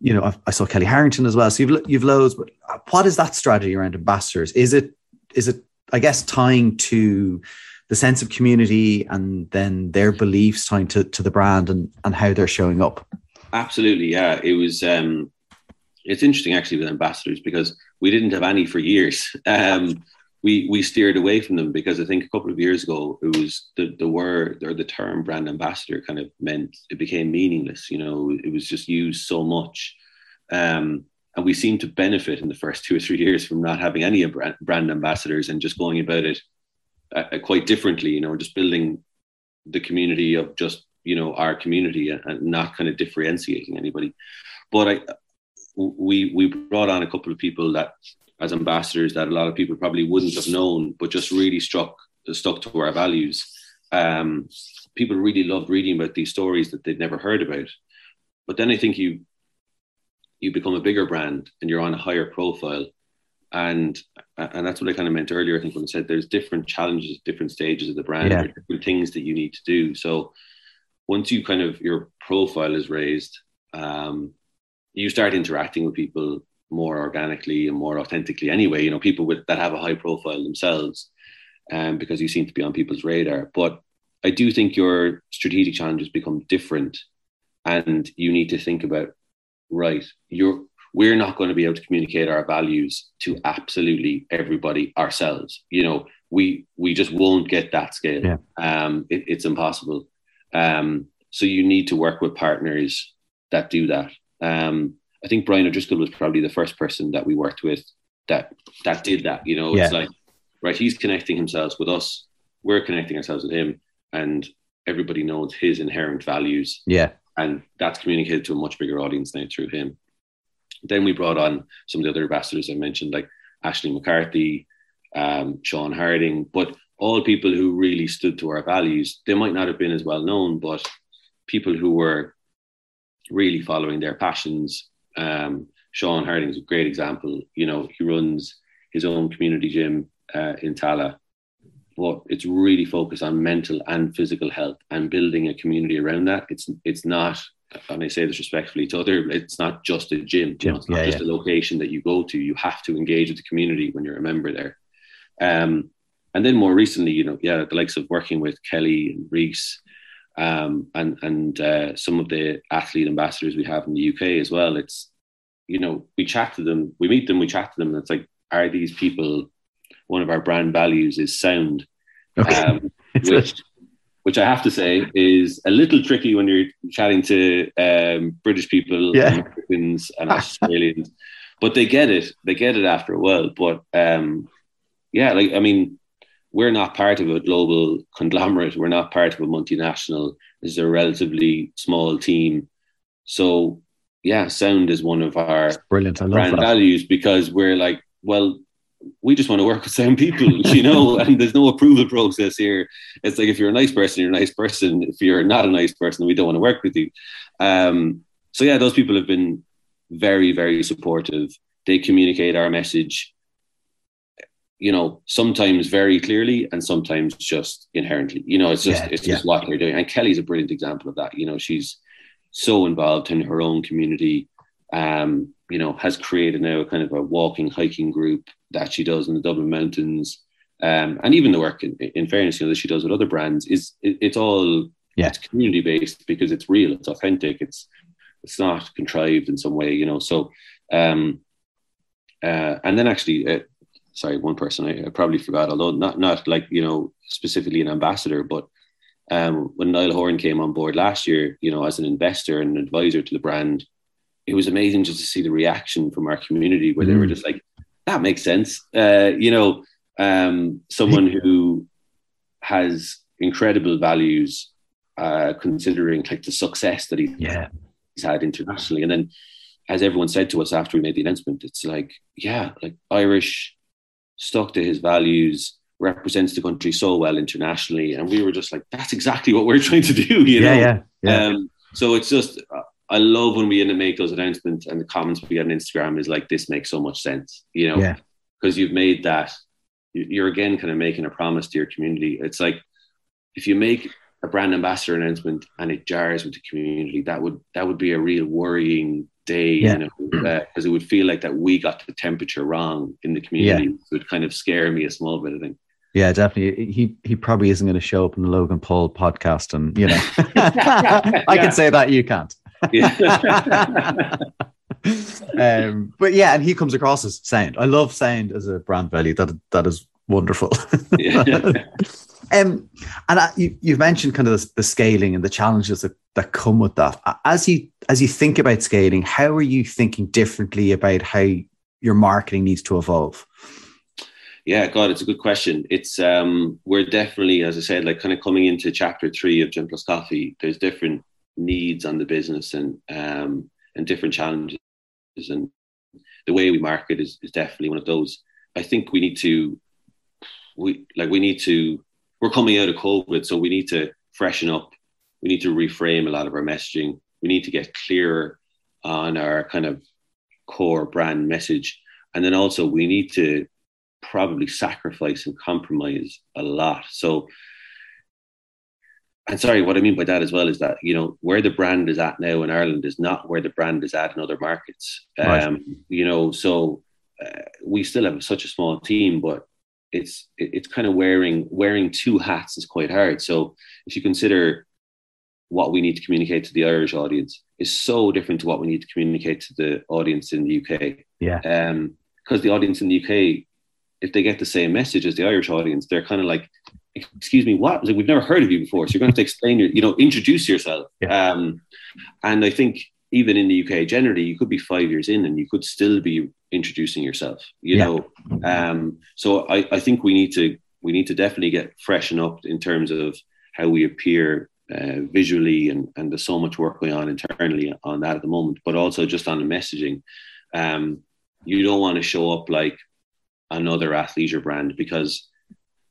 you know, I, I saw Kellie Harrington as well. So you've you've loads. But what is that strategy around ambassadors? Is it is it I guess tying to the sense of community and then their beliefs tying to, to the brand and, and how they're showing up. Absolutely, yeah. It was um it's interesting actually with ambassadors because we didn't have any for years. Um we we steered away from them because I think a couple of years ago it was the the word or the term brand ambassador kind of meant it became meaningless. You know, it was just used so much. Um and we seemed to benefit in the first two or three years from not having any brand ambassadors and just going about it uh, uh, quite differently you know just building the community of just you know our community and not kind of differentiating anybody. But i we we brought on a couple of people that as ambassadors that a lot of people probably wouldn't have known but just really struck stuck to our values. Um, people really loved reading about these stories that they'd never heard about. But then i think you you become a bigger brand and you're on a higher profile and and that's what I kind of meant earlier. I think when I said there's different challenges, different stages of the brand, yeah. different things that you need to do. So once you kind of your profile is raised, um, you start interacting with people more organically and more authentically. Anyway, you know, people with that have a high profile themselves, um, because you seem to be on people's radar. But I do think your strategic challenges become different, and you need to think about right. You're we're not going to be able to communicate our values to absolutely everybody ourselves. You know, we we just won't get that scale. Yeah. Um, it, it's impossible. Um, so you need to work with partners that do that. Um, I think Brian O'Driscoll was probably the first person that we worked with that that did that. You know, yeah. it's like right, he's connecting himself with us, we're connecting ourselves with him, and everybody knows his inherent values. Yeah, and that's communicated to a much bigger audience now through him. Then we brought on some of the other ambassadors I mentioned, like Ashley McCarthy, um, Sean Harding, but all people who really stood to our values. They might not have been as well known, but people who were really following their passions. Um, Sean Harding is a great example. You know, he runs his own community gym uh, in Tallaght. but it's really focused on mental and physical health and building a community around that. It's it's not and I say this respectfully to other, it's not just a gym. gym. It's not yeah, just yeah. a location that you go to. You have to engage with the community when you're a member there. Um, and then more recently, you know, yeah, the likes of working with Kellie and Rhys, um, and and uh, some of the athlete ambassadors we have in the UK as well. It's you know, we chat to them, we meet them, we chat to them. And it's like, are these people? One of our brand values is sound, okay. um, which which I have to say is a little tricky when you're chatting to um, British people, yeah. Americans, and Australians. but they get it. They get it after a while. But um, yeah, like I mean, we're not part of a global conglomerate. We're not part of a multinational. This is a relatively small team. So yeah, sound is one of our brilliant brand values because we're like, well, we just want to work with same people, you know, and there's no approval process here. It's like if you're a nice person, you're a nice person. If you're not a nice person, we don't want to work with you. Um, so yeah, those people have been very, very supportive. They communicate our message you know, sometimes very clearly and sometimes just inherently. You know, it's just Yeah, it's yeah. just what they're doing. And Kellie's a brilliant example of that. You know, she's so involved in her own community. Um, you know, has created now a kind of a walking hiking group that she does in the Dublin Mountains. Um, and even the work in, in fairness, you know, that she does with other brands is it, it's all Yeah. it's community based because it's real, it's authentic, it's it's not contrived in some way, you know. So um uh, and then actually uh, sorry, one person I, I probably forgot, although not not like you know specifically an ambassador, but um, when Niall Horan came on board last year, you know, as an investor and an advisor to the brand, it was amazing just to see the reaction from our community where they were Mm. just like, "That makes sense," uh, you know, um, someone who has incredible values, uh, considering like the success that he Yeah. he's had internationally. And then, as everyone said to us after we made the announcement, it's like, yeah, like Irish stuck to his values, represents the country so well internationally. And we were just like, that's exactly what we're trying to do, you know? yeah, yeah, yeah. Um, so it's just, uh, I love when we end up make those announcements and the comments we get on Instagram is like, this makes so much sense, you know? Yeah. Because you've made that, you- you're again kind of making a promise to your community. It's like, if you make a brand ambassador announcement and it jars with the community, that would that would be a real worrying day, Yeah. you know, uh, because it would feel like that we got the temperature wrong in the community. It would kind of scare me a small bit. I think. Yeah, definitely. He he probably isn't going to show up in the Logan Paul podcast, and you know, I Yeah. can say that you can't. Yeah. um, but yeah, and he comes across as sound. I love sound as a brand value. That that is wonderful. Um, and I, you, you've mentioned kind of the, the scaling and the challenges that, that come with that. As you as you think about scaling, how are you thinking differently about how your marketing needs to evolve? Yeah, God, it's a good question. It's um, we're definitely, as I said, like kind of coming into chapter three of Gym Plus Coffee. There's different needs on the business and um, and different challenges, and the way we market is, is definitely one of those. I think we need to, we like we need to. We're coming out of COVID, so we need to freshen up. We need to reframe a lot of our messaging. We need to get clearer on our kind of core brand message, and then also we need to probably sacrifice and compromise a lot. So, and sorry, what I mean by that as well is that you know where the brand is at now in Ireland is not where the brand is at in other markets. Right. Um, you know, so uh, we still have such a small team, but it's it's kind of wearing wearing two hats is quite hard. So if you consider what we need to communicate to the Irish audience is so different to what we need to communicate to the audience in the UK Yeah, um, because the audience in the UK, if they get the same message as the Irish audience, they're kind of like, "Excuse me, what? Like, we've never heard of you before, so you're going to have to explain your, you know, introduce yourself." Yeah. Um, and I think even in the UK, generally, you could be five years in and you could still be introducing yourself. You Yeah. know, um, so I, I think we need to we need to definitely get freshen up in terms of how we appear uh, visually, and and there's so much work going on internally on that at the moment, but also just on the messaging. Um, you don't want to show up like another athleisure brand because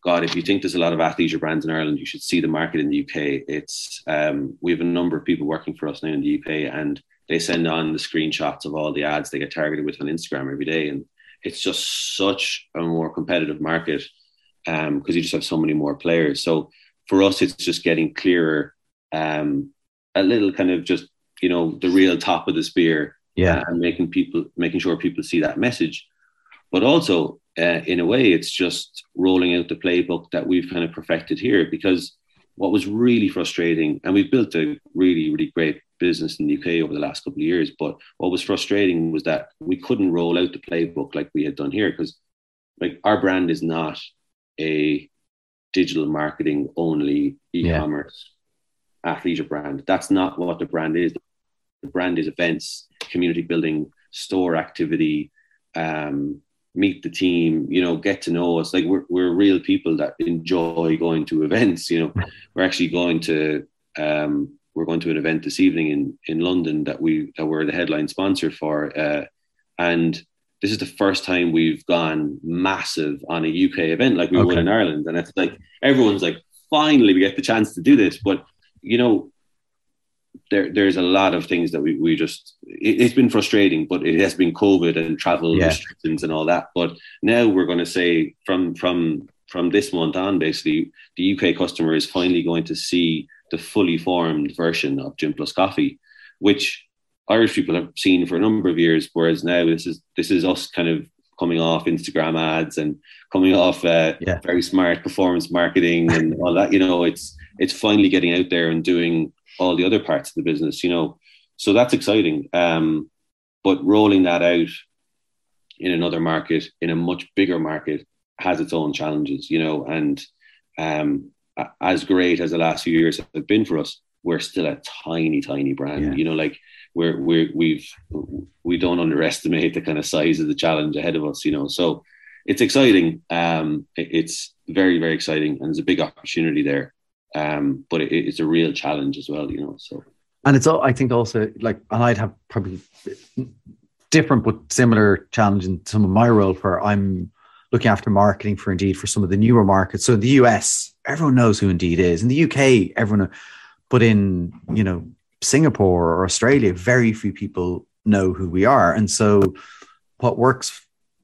God, if you think there's a lot of athleisure brands in Ireland, you should see the market in the UK. It's um, we have a number of people working for us now in the UK, and they send on the screenshots of all the ads they get targeted with on Instagram every day, and it's just such a more competitive market because um, you just have so many more players. So for us, it's just getting clearer, um, a little kind of just you know the real top of the spear yeah, and making people making sure people see that message but also uh, in a way it's just rolling out the playbook that we've kind of perfected here because what was really frustrating and we've built a really really great business in the UK over the last couple of years but what was frustrating was that we couldn't roll out the playbook like we had done here because like our brand is not a digital marketing only e-commerce athleisure brand. That's not what the brand is. The brand is events, community building, store activity, um, meet the team, you know, get to know us. Like we're, we're real people that enjoy going to events, you know, we're actually going to, um, we're going to an event this evening in, in London that we, that we're the headline sponsor for. Uh, and this is the first time we've gone massive on a UK event like we would Okay. in Ireland. And it's like, everyone's like, finally we get the chance to do this. But, you know, there, there's a lot of things that we, we just it, has been frustrating, but it has been COVID and travel yeah. restrictions and all that. But now we're going to say from from from this month on, basically, the UK customer is finally going to see the fully formed version of Gym Plus Coffee, which Irish people have seen for a number of years. Whereas now this is this is us kind of coming off Instagram ads and coming off uh, yeah. very smart performance marketing and all that. You know, it's it's finally getting out there and doing all the other parts of the business. You know, so that's exciting. Um, but rolling that out in another market, in a much bigger market, has its own challenges. You know, and um, as great as the last few years have been for us, we're still a tiny, tiny brand. Yeah. You know, like we're we're we've we don't underestimate the kind of size of the challenge ahead of us. You know, so it's exciting. Um, it's very very exciting, and there's a big opportunity there. Um, but it, it's a real challenge as well. You know, so and it's all I think also like, and I'd have probably different but similar challenge in some of my role where I'm looking after marketing for Indeed for some of the newer markets. So in the US, everyone knows who Indeed is. In the UK, everyone, but in you know Singapore or Australia, very few people know who we are. And so what works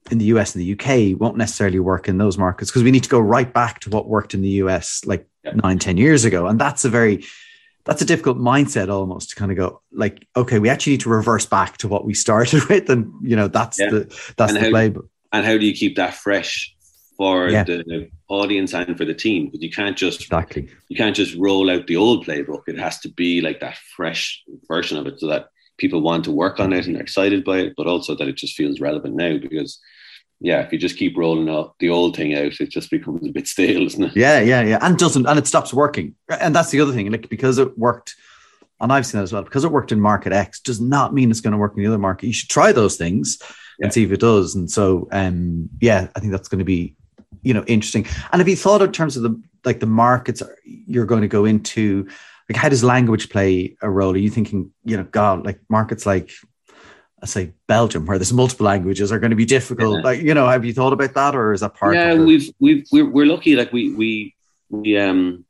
in the US and the UK won't necessarily work in those markets because we need to go right back to what worked in the US like yeah. nine, 10 years ago. And that's a very, that's a difficult mindset almost to kind of go like, okay, we actually need to reverse back to what we started with. And, you know, that's yeah. the, that's and the how, And how do you keep that fresh for yeah. the audience and for the team because you can't just exactly you can't just roll out the old playbook it has to be like that fresh version of it so that people want to work on it and are excited by it but also that it just feels relevant now because yeah if you just keep rolling out the old thing out it just becomes a bit stale isn't it yeah yeah yeah and doesn't and it stops working and that's the other thing like because it worked and I've seen that as well because it worked in market X does not mean it's going to work in the other market you should try those things and see if it does and so um yeah I think that's going to be you know interesting. And have you thought in terms of the like the markets you're going to go into? Like, how does language play a role? Are you thinking, you know, God, like markets like say Belgium, where there's multiple languages, are going to be difficult. Yeah. Like, you know, have you thought about that, or is that part? Yeah, we've we've we're, we're lucky. Like we we we um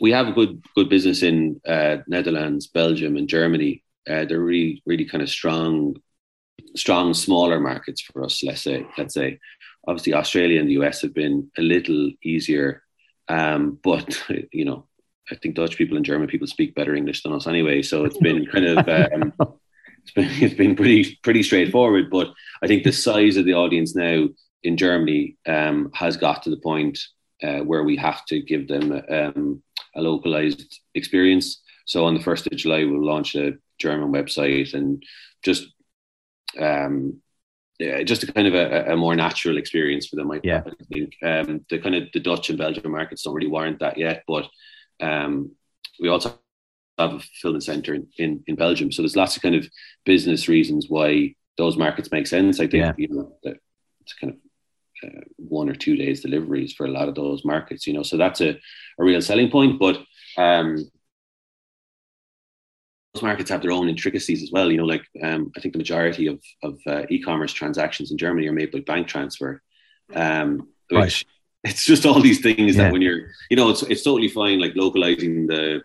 we have a good good business in uh, Netherlands, Belgium, and Germany. Uh, they're really really kind of strong strong smaller markets for us. Let's say let's say obviously Australia and the US have been a little easier, um, but you know, I think Dutch people and German people speak better English than us anyway. So it's been kind of um, it's been it's been pretty pretty straightforward. But I think the size of the audience now in Germany um, has got to the point uh, where we have to give them um, a localized experience. So on the first of July, we'll launch a German website and just um, yeah, just a kind of a, a, more natural experience for them. I, yeah. I think um, the kind of the Dutch and Belgian markets don't really warrant that yet, but um, we also have a fulfillment center in, in, in, Belgium, so there's lots of kind of business reasons why those markets make sense. I think yeah. you know that it's kind of uh, one or two days deliveries for a lot of those markets, you know, so that's a, a real selling point. But um, those markets have their own intricacies as well. You know, like um, I think the majority of of uh, e-commerce transactions in Germany are made by bank transfer, um, which right. it's just all these things yeah. that when you're, you know, it's it's totally fine like localizing the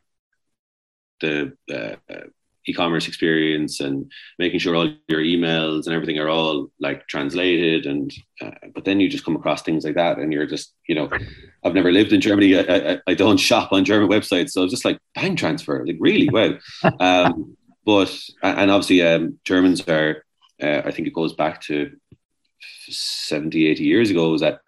the uh, e-commerce experience and making sure all your emails and everything are all like translated and uh, but then you just come across things like that and you're just you know i've never lived in germany. I, I, I don't shop on german websites. So it's just like bank transfer like really well. Um, but and obviously um, germans are uh, i think it goes back to 70 80 years ago is that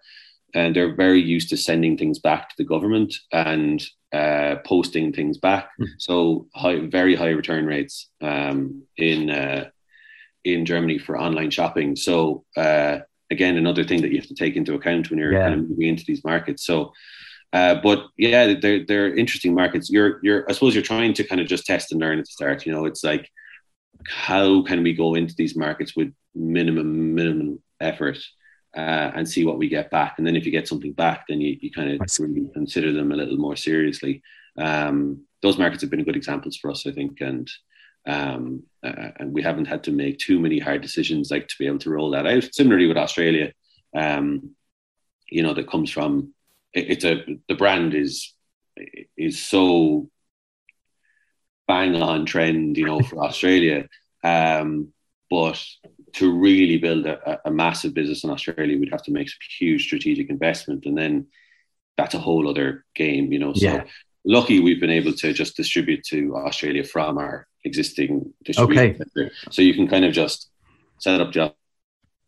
and they're very used to sending things back to the government and uh, posting things back. Mm. So high, very high return rates um, in uh, in Germany for online shopping. So uh, again, another thing that you have to take into account when you're yeah. kind of moving into these markets. So. Uh, but yeah, they're they're interesting markets. You're you're I suppose you're trying to kind of just test and learn at the start. You know, it's like how can we go into these markets with minimum minimum effort uh, and see what we get back. And then if you get something back, then you, you kind of really consider them a little more seriously. Um, those markets have been good examples for us, I think, and um, uh, and we haven't had to make too many hard decisions like to be able to roll that out. Similarly with Australia, um, you know, that comes from it, it's a the brand is is so bang on trend, you know, for Australia. Um, but to really build a, a, massive business in Australia, we'd have to make some huge strategic investment, and then that's a whole other game, you know. So yeah. lucky we've been able to just distribute to Australia from our existing distribution. Okay. So you can kind of just set up the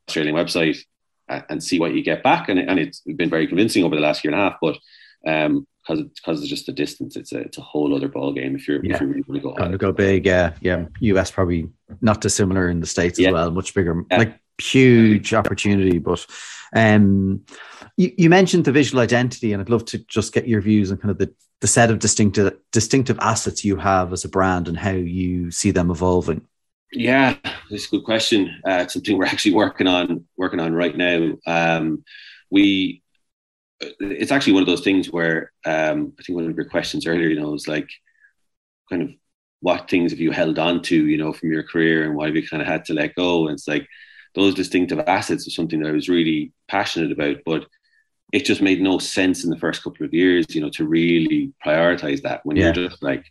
Australian website uh, and see what you get back, and, and it's been very convincing over the last year and a half. But um, because because it's just the distance. It's a it's a whole other ball game if you're yeah. if you really want to go. Going to go big, yeah, yeah. US probably not dissimilar in the states yeah. as well. Much bigger, yeah. like huge opportunity. But um, you, you mentioned the visual identity, and I'd love to just get your views on kind of the the set of distinctive distinctive assets you have as a brand and how you see them evolving. Yeah, that's a good question. Uh, it's something we're actually working on working on right now. Um, we it's actually one of those things where um, I think one of your questions earlier, you know, was like kind of what things have you held on to, you know, from your career and why have you kind of had to let go? And it's like those distinctive assets are something that I was really passionate about, but it just made no sense in the first couple of years, you know, to really prioritize that when yeah. you're just like,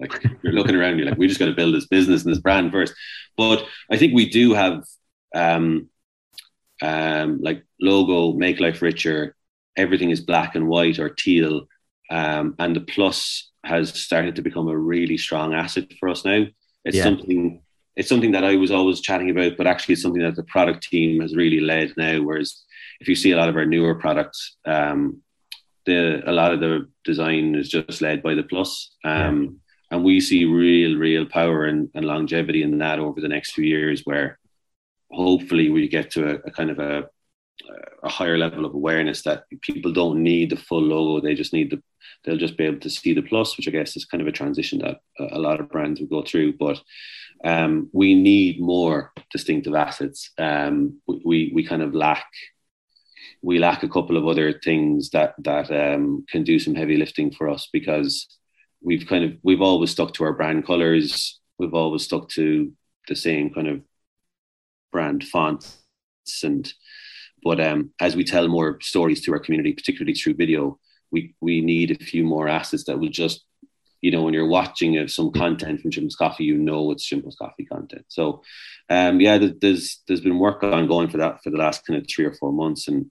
like you're looking around, you're like, we just got to build this business and this brand first. But I think we do have, um, um, like logo, make life richer, everything is black and white or teal. Um, and the plus has started to become a really strong asset for us now. It's yeah. something it's something that I was always chatting about, but actually it's something that the product team has really led now. Whereas if you see a lot of our newer products, um, the a lot of the design is just led by the plus. Um, yeah. And we see real, real power and, and, longevity in that over the next few years, where hopefully we get to a, a kind of a a higher level of awareness that people don't need the full logo; they just need the. They'll just be able to see the plus, which I guess is kind of a transition that a lot of brands will go through. But um, we need more distinctive assets. Um, we we kind of lack we lack a couple of other things that that um, can do some heavy lifting for us because we've kind of we've always stuck to our brand colors. We've always stuck to the same kind of brand fonts and but um, as we tell more stories to our community, particularly through video, we we need a few more assets that will just, you know, when you're watching some content from Jim's Coffee, you know it's Jim's Coffee content. So, um, yeah, there's there's been work ongoing for that for the last kind of three or four months, and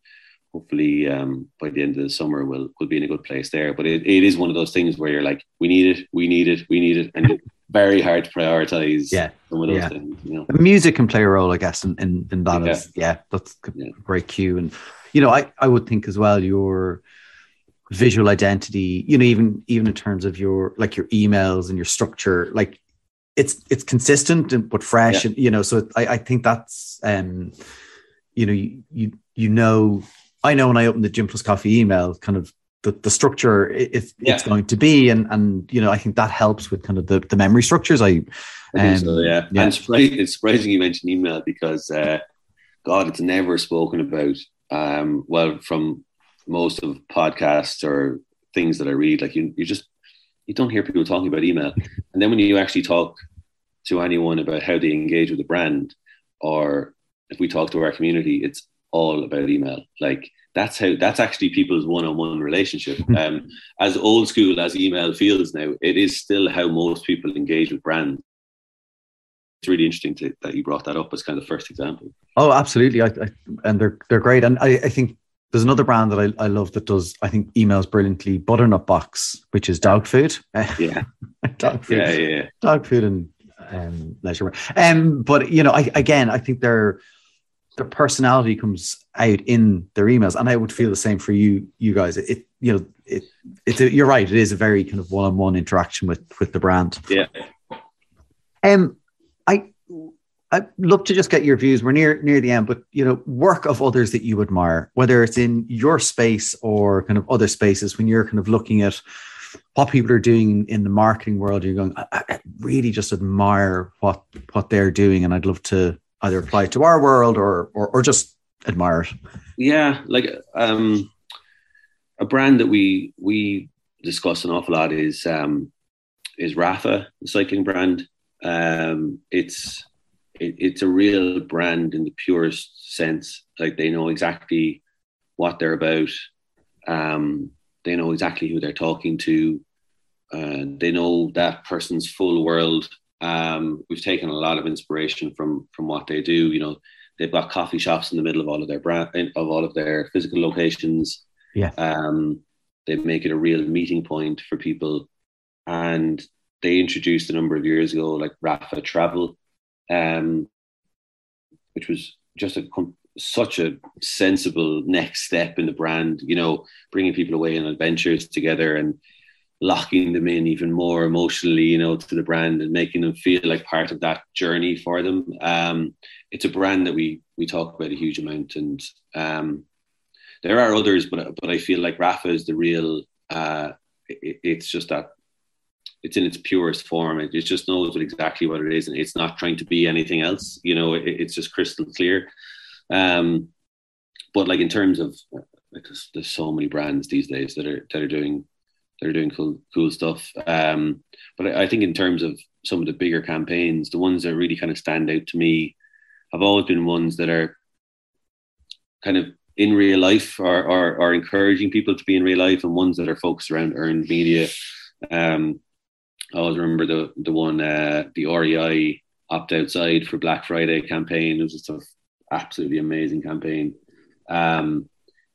hopefully um, by the end of the summer we'll we'll be in a good place there. But it, it is one of those things where you're like, we need it, we need it, we need it, and very hard to prioritize. Yeah, some of those yeah. things. You know? Music can play a role, I guess, in in, in that. Yeah. Is, yeah, that's a great cue. And you know, I I would think as well your visual identity. You know, even even in terms of your like your emails and your structure, like it's it's consistent and but fresh. And you know, so I I think that's um, you know, you you you know. I know when I open the Gym Plus Coffee email, kind of the, the structure it, yeah. it's going to be and and you know i think that helps with kind of the, the memory structures i, um, so, yeah, yeah. and it's surprising you mentioned email because uh, god it's never spoken about um, well from most of podcasts or things that i read like you, you just you don't hear people talking about email and then when you actually talk to anyone about how they engage with the brand or if we talk to our community it's all about email like that's how that's actually people's one-on-one relationship. Um, as old school as email feels now it is still how most people engage with brands. It's really interesting to, that you brought that up as kind of the first example. Oh absolutely. I, I, and they're they're great. And I, I think there's another brand that I, I love that does I think emails brilliantly butternut box which is dog food. Yeah. Dog food. yeah, yeah, yeah. dog food and um, leisure um but you know I again I think they're their personality comes out in their emails and i would feel the same for you you guys. It, you know it it's a, you're right it is a very kind of one-on-one interaction with with the brand. Yeah. Um i i'd love to just get your views. We're near near the end but you know work of others that you admire whether it's in your space or kind of other spaces when you're kind of looking at what people are doing in the marketing world you're going I, I really just admire what what they're doing and i'd love to either apply it to our world or, or, or just admire it? Yeah, like um, a brand that we we discuss an awful lot is um, is Rapha, the cycling brand. Um, it's it, it's a real brand in the purest sense. Like they know exactly what they're about. Um, they know exactly who they're talking to. uh, they know that person's full world. Um, we've taken a lot of inspiration from from what they do. You know, they've got coffee shops in the middle of all of their brand of all of their physical locations. Yeah. Um, they make it a real meeting point for people, and they introduced a number of years ago like Rapha Travel, um, which was just a such a sensible next step in the brand. You know, bringing people away on adventures together and locking them in even more emotionally, you know, to the brand and making them feel like part of that journey for them. Um, it's a brand that we we talk about a huge amount, and um, there are others, but but I feel like Rapha is the real. Uh, it, it's just that it's in its purest form. It, it just knows what exactly what it is, and it's not trying to be anything else. You know, it, it's just crystal clear. Um, but like in terms of like there's, there's, so many brands these days that are that are doing that are doing cool cool stuff. Um, but I, I think in terms of some of the bigger campaigns, the ones that really kind of stand out to me have always been ones that are kind of in real life or, or, or encouraging people to be in real life and ones that are focused around earned media. Um, I always remember the the one uh, the REI opt outside for Black Friday campaign. It was just an absolutely amazing campaign. Um,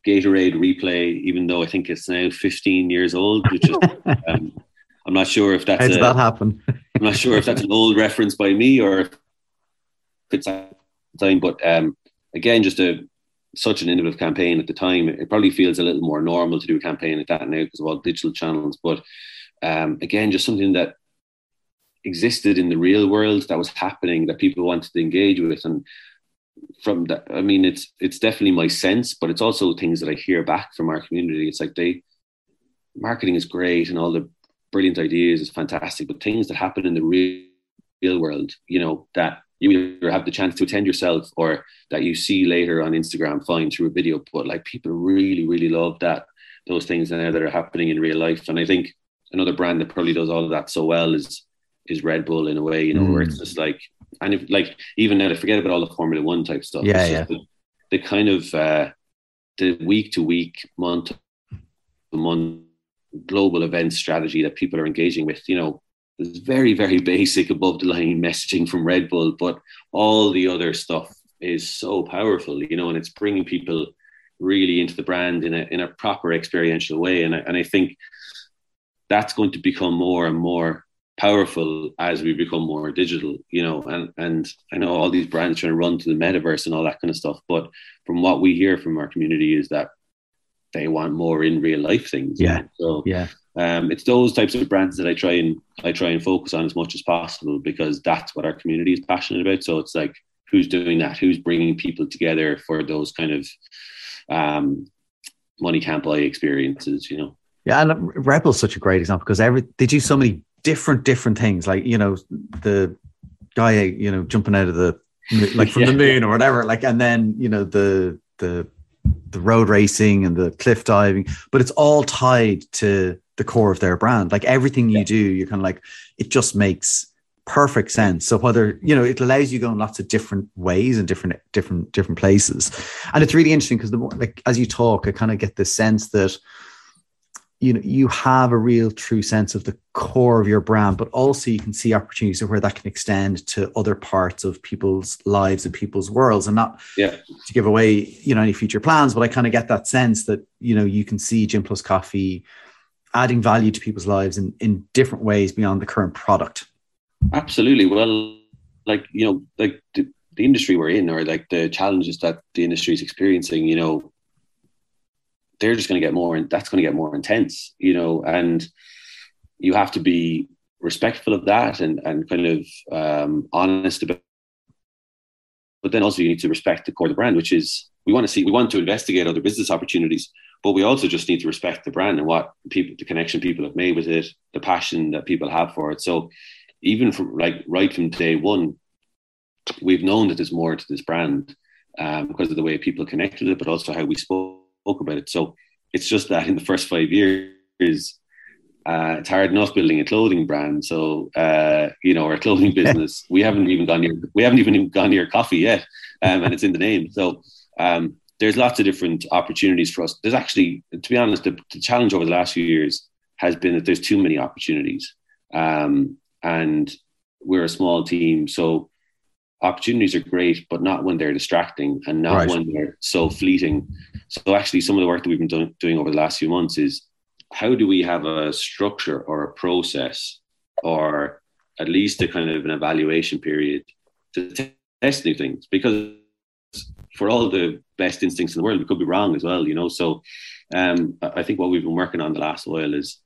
Gatorade replay, even though I think it's now 15 years old, which is, um, I'm not sure if that's how did a, that happen. I'm not sure if that's an old reference by me or if it's time. But um, again, just a such an innovative campaign at the time. It probably feels a little more normal to do a campaign like that now because of all digital channels. But um, again, just something that existed in the real world that was happening that people wanted to engage with and from that i mean it's it's definitely my sense but it's also things that i hear back from our community it's like they marketing is great and all the brilliant ideas is fantastic but things that happen in the real, real world you know that you either have the chance to attend yourself or that you see later on instagram fine through a video but like people really really love that those things now that are happening in real life and i think another brand that probably does all of that so well is is red bull in a way you know mm. where it's mm. just like and if like even now to forget about all the Formula One type stuff. Yeah, yeah. The, the, kind of uh, the week to week, month to month global event strategy that people are engaging with. You know, there's very very basic above the line messaging from Red Bull, but all the other stuff is so powerful. You know, and it's bringing people really into the brand in a in a proper experiential way. And I, and I think that's going to become more and more powerful as we become more digital, you know, and, and I know all these brands trying to run to the metaverse and all that kind of stuff. But from what we hear from our community is that they want more in real life things. Yeah. So yeah. Um, it's those types of brands that I try and I try and focus on as much as possible because that's what our community is passionate about. So it's like who's doing that, who's bringing people together for those kind of um, money can't buy experiences, you know. Yeah, and Red Bull's such a great example because every they do so many different different things like you know the guy you know jumping out of the like from yeah. the moon or whatever like and then you know the the the road racing and the cliff diving but it's all tied to the core of their brand like everything you yeah. do you're kind of like it just makes perfect sense so whether you know it allows you to go in lots of different ways and different different different places and it's really interesting because the more like as you talk i kind of get this sense that you know you have a real true sense of the core of your brand but also you can see opportunities of where that can extend to other parts of people's lives and people's worlds. And not yeah. to give away you know any future plans but i kind of get that sense that you know you can see gym plus coffee adding value to people's lives in in different ways beyond the current product. Absolutely. Well like you know like the, the industry we're in or like the challenges that the industry is experiencing you know they're just going to get more and that's going to get more intense you know and you have to be respectful of that and and kind of um, honest about but then also you need to respect the core of the brand which is we want to see we want to investigate other business opportunities but we also just need to respect the brand and what people the connection people have made with it the passion that people have for it. So even from like right from day one we've known that there's more to this brand um, because of the way people connect with it but also how we spoke spoke about it. So it's just that in the first five years, uh, it's hard enough building a clothing brand. So uh, you know, our clothing business, we haven't even gone near we haven't even gone near coffee yet, um, and it's in the name. So um, there's lots of different opportunities for us. There's actually, to be honest, the, the, challenge over the last few years has been that there's too many opportunities, um, and we're a small team, so opportunities are great, but not when they're distracting and not right. when they're so fleeting. So actually, some of the work that we've been do- doing over the last few months is how do we have a structure or a process or at least a kind of an evaluation period to test new things because for all the best instincts in the world, we could be wrong as well, you know. So um, I think what we've been working on the last while is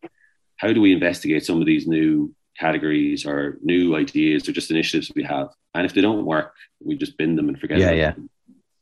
how do we investigate some of these new categories or new ideas or just initiatives we have, and if they don't work, we just bin them and forget. Yeah, yeah.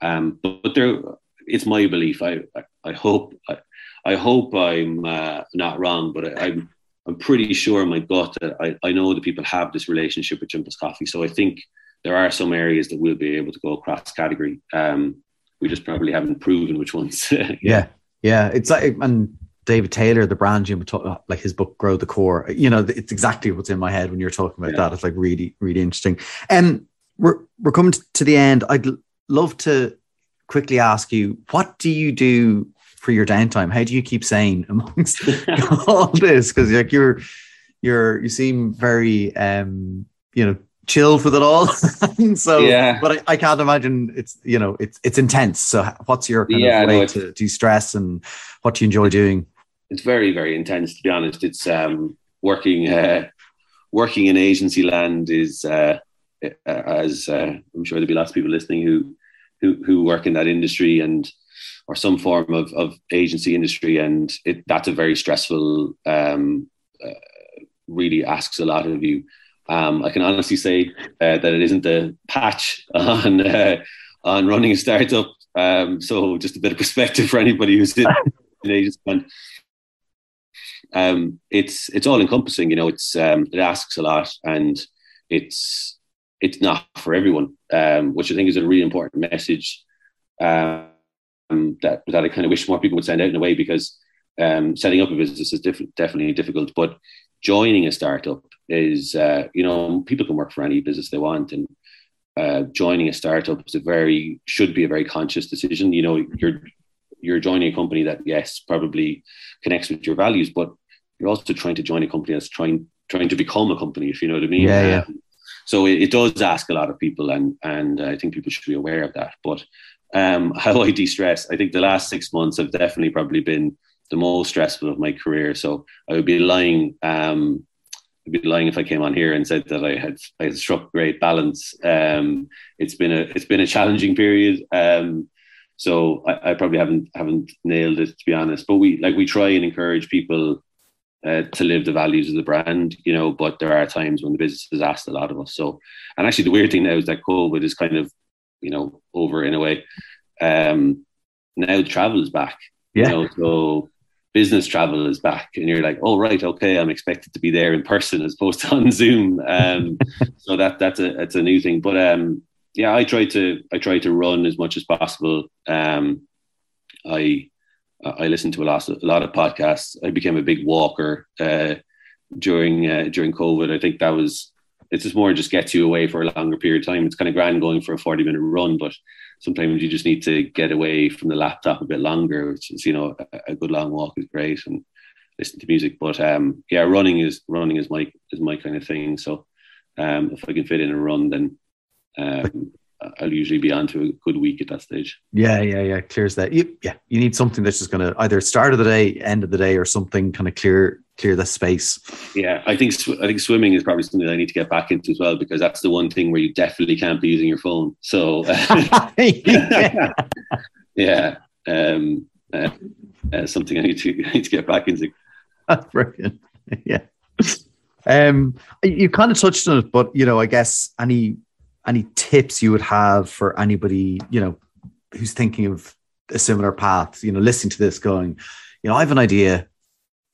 Um, but, but there, it's my belief. I, I, I hope, I, I, hope I'm uh, not wrong, but I, I'm, I'm pretty sure in my gut that I, I know that people have this relationship with Gym Plus Coffee. So I think there are some areas that we'll be able to go across category. Um, we just probably haven't proven which ones. yeah. yeah, It's like and David Taylor, the brand you talk, like his book "Grow the Core." You know, it's exactly what's in my head when you're talking about yeah. that. It's like really, really interesting. And um, we're we're coming to the end. I'd love to quickly ask you, what do you do for your downtime? How do you keep sane amongst all this? Because like you're you're you seem very um you know chill with it all. so, yeah. but I, I, can't imagine it's you know it's it's intense. So, what's your kind yeah, of way no, to de stress and what do you enjoy doing? It's very very intense to be honest. It's um, working uh, working in agency land is uh, as uh, I'm sure there'll be lots of people listening who who who work in that industry and or some form of, of agency industry and it that's a very stressful um, uh, really asks a lot of you um, I can honestly say uh, that it isn't a patch on uh, on running a startup. Um, so just a bit of perspective for anybody who's in, in agency. Um, it's it's all encompassing. You know, it's um, it asks a lot, and it's it's not for everyone, um, which I think is a really important message um, that that I kind of wish more people would send out in a way because um, setting up a business is diff- definitely difficult, but joining a startup is uh, you know people can work for any business they want and uh, joining a startup is a very should be a very conscious decision you know you're you're joining a company that yes probably connects with your values but you're also trying to join a company that's trying trying to become a company if you know what i mean yeah, yeah. Um, so it, it, does ask a lot of people and and i think people should be aware of that but um, how i de-stress i think the last six months have definitely probably been the most stressful of my career so i would be lying um, I'd be lying if I came on here and said that I had I had struck great balance. Um, it's been a it's been a challenging period. Um, so I, I, probably haven't haven't nailed it to be honest. But we like we try and encourage people uh, to live the values of the brand, you know. But there are times when the business has asked a lot of us. So, and actually, the weird thing now is that COVID is kind of you know over in a way. Um, now travel is back. Yeah. You know, so business travel is back and you're like oh right okay i'm expected to be there in person as opposed to on zoom um, so that that's a that's a new thing but um, yeah i try to i try to run as much as possible um, i i listen to a lot of, a lot of podcasts i became a big walker uh, during uh, during covid i think that was it's just more just gets you away for a longer period of time it's kind of grand going for a 40 minute run but sometimes you just need to get away from the laptop a bit longer, which is, you know, a, a good long walk is great and listen to music. But um, yeah, running is running is my is my kind of thing. So um, if I can fit in a run, then um, I'll usually be on to a good week at that stage. Yeah, yeah, yeah. Clears that. You, yeah, you need something that's just going to either start of the day, end of the day, or something kind of clear clear the space. Yeah, I think I think swimming is probably something I need to get back into as well because that's the one thing where you definitely can't be using your phone. So yeah, yeah um, uh, uh, something I need to I need to get back into. That's brilliant. Yeah. Um, you kind of touched on it, but you know, I guess any any tips you would have for anybody you know who's thinking of a similar path, you know, listening to this, going, you know, I have an idea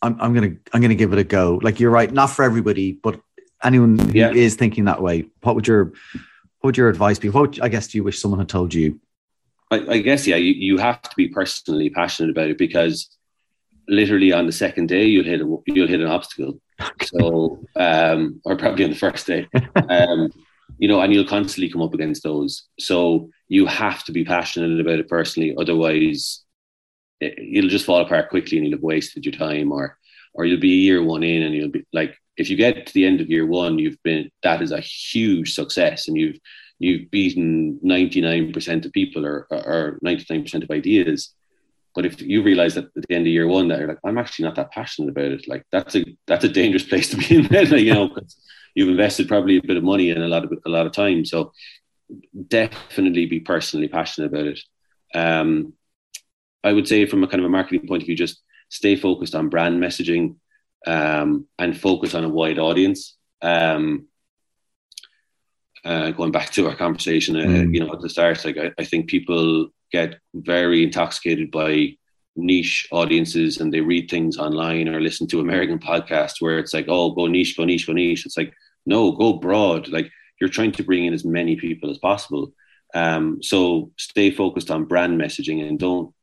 I'm, I'm gonna I'm gonna give it a go. Like you're right, not for everybody, but anyone who yeah. is thinking that way, what would your what would your advice be? What would, I guess do you wish someone had told you? I, I guess yeah, you, you have to be personally passionate about it because literally on the second day you'll hit a, you'll hit an obstacle. So um, or probably on the first day. Um, you know, and you'll constantly come up against those. So you have to be passionate about it personally, otherwise eh, it'll just fall apart quickly and you'll have wasted your time or or you'll be year one in and you'll be like if you get to the end of year one you've been that is a huge success and you've you've beaten 99% of people or, or 99% of ideas but if you realize that at the end of year one that you're like i'm actually not that passionate about it like that's a that's a dangerous place to be in you know you've invested probably a bit of money and a lot of a lot of time so definitely be personally passionate about it um, i would say from a kind of a marketing point of view just stay focused on brand messaging um, and focus on a wide audience. Um, uh, going back to our conversation, uh, mm. you know, at the start, like I, I, think people get very intoxicated by niche audiences and they read things online or listen to American podcasts where it's like, oh, go niche, go niche, go niche. It's like, no, go broad. Like you're trying to bring in as many people as possible. Um, so stay focused on brand messaging and don't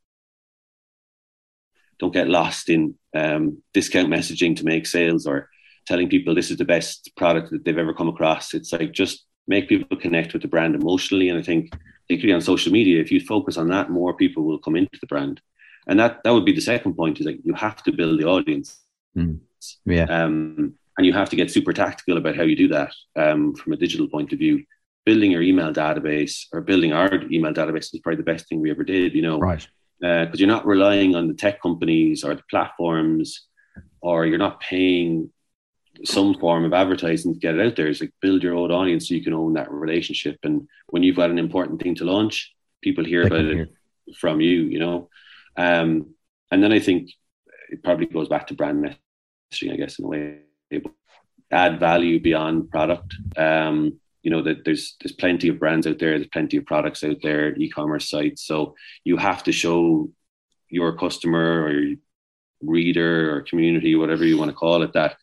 don't get lost in um, discount messaging to make sales or telling people this is the best product that they've ever come across. It's like just make people connect with the brand emotionally. And I think particularly on social media, if you focus on that, more people will come into the brand. And that that would be the second point is like you have to build the audience. Mm. Yeah. Um, and you have to get super tactical about how you do that um, from a digital point of view. Building your email database or building our email database is probably the best thing we ever did. You know, right because uh, you're not relying on the tech companies or the platforms, or you're not paying some form of advertising to get it out there. It's like build your own audience so you can own that relationship. And when you've got an important thing to launch, people hear they about it hear. from you, you know. Um, and then I think it probably goes back to brand messaging, I guess, in a way. Add value beyond product. Um, you know that there's there's plenty of brands out there there's plenty of products out there e-commerce sites. So you have to show your customer or your reader or community whatever you want to call it that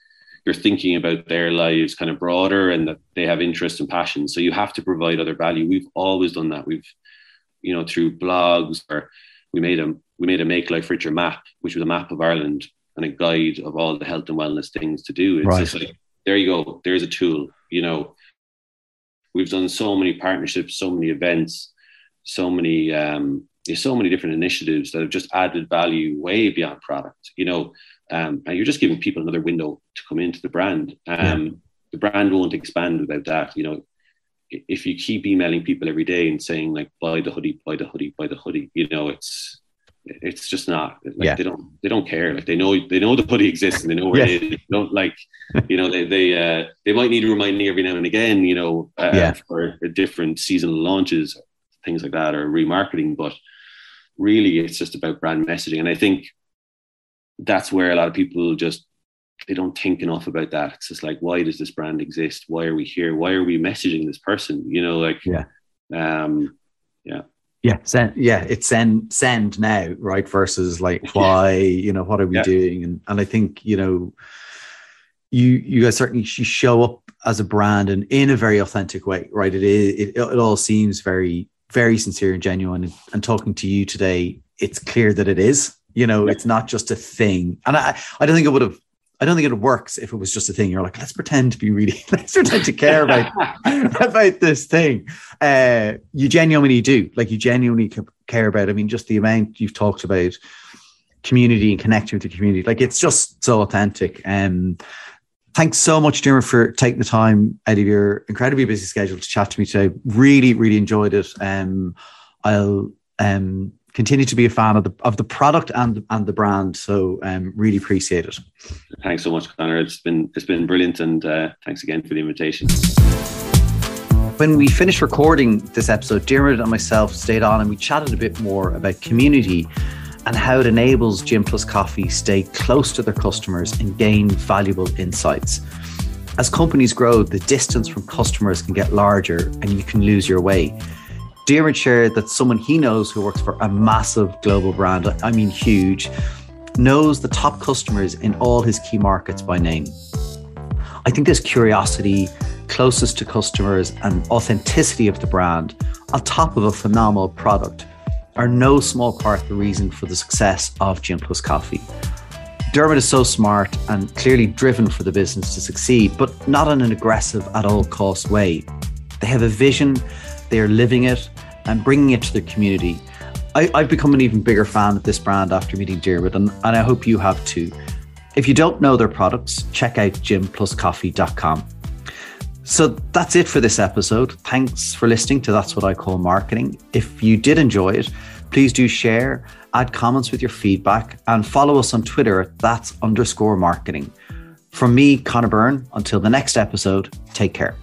you're thinking about their lives kind of broader and that they have interest and passion. So you have to provide other value. We've always done that. We've you know through blogs or we made a we made a make life richer map which was a map of ireland and a guide of all the health and wellness things to do it's right. just like there you go there's a tool you know we've done so many partnerships, so many events, so many um, there's so many different initiatives that have just added value way beyond product. You know, um, and you're just giving people another window to come into the brand. Um, yeah. The brand won't expand without that. You know, if you keep emailing people every day and saying like buy the hoodie, buy the hoodie, buy the hoodie, you know, it's it's just not like yeah. they don't they don't care. Like they know they know the hoodie exists and they know where it is. They don't like you know they they uh, they might need to remind me every now and again you know uh, yeah. for different seasonal launches things like that or remarketing but really it's just about brand messaging. And I think that's where a lot of people just they don't think enough about that. It's just like why does this brand exist? Why are we here? Why are we messaging this person? You know like yeah. um yeah yeah send. Yeah it's send send now right versus like why you know what are we yeah. doing? And and i think you know you you guys certainly show up as a brand and in a very authentic way right? It is it, it all seems very very sincere and genuine. And, and talking to you today it's clear that it is. You know yeah. it's not just a thing. And i i don't think it would have I don't think it works if it was just a thing. You're like, let's pretend to be really, let's pretend to care about about this thing. Uh, you genuinely do, like you genuinely care about. I mean, just the amount you've talked about community and connecting with the community, like it's just so authentic. Um, thanks so much, Jim, for taking the time out of your incredibly busy schedule to chat to me today. Really, really enjoyed it. Um, I'll um continue to be a fan of the of the product and and the brand. So um, really appreciate it. Thanks so much, Conor. It's been it's been brilliant, and uh, thanks again for the invitation. When we finished recording this episode, Diarmuid and myself stayed on and we chatted a bit more about community and how it enables Gym Plus Coffee stay close to their customers and gain valuable insights. As companies grow, the distance from customers can get larger and you can lose your way. Diarmuid shared that someone he knows who works for a massive global brand, I mean huge, knows the top customers in all his key markets by name. I think this curiosity, closest to customers, and authenticity of the brand, on top of a phenomenal product, are no small part the reason for the success of Gym Plus Coffee. Diarmuid is so smart and clearly driven for the business to succeed, but not in an aggressive at all cost way. They have a vision, they are living it, and bringing it to the community. I, have become an even bigger fan of this brand after meeting Diarmuid, and, and I hope you have too. If you don't know their products, check out gympluscoffee.com. So that's it for this episode. Thanks for listening to That's What I Call Marketing. If you did enjoy it, please do share, add comments with your feedback, and follow us on Twitter at that's underscore marketing. From me, Conor Byrne, until the next episode, take care.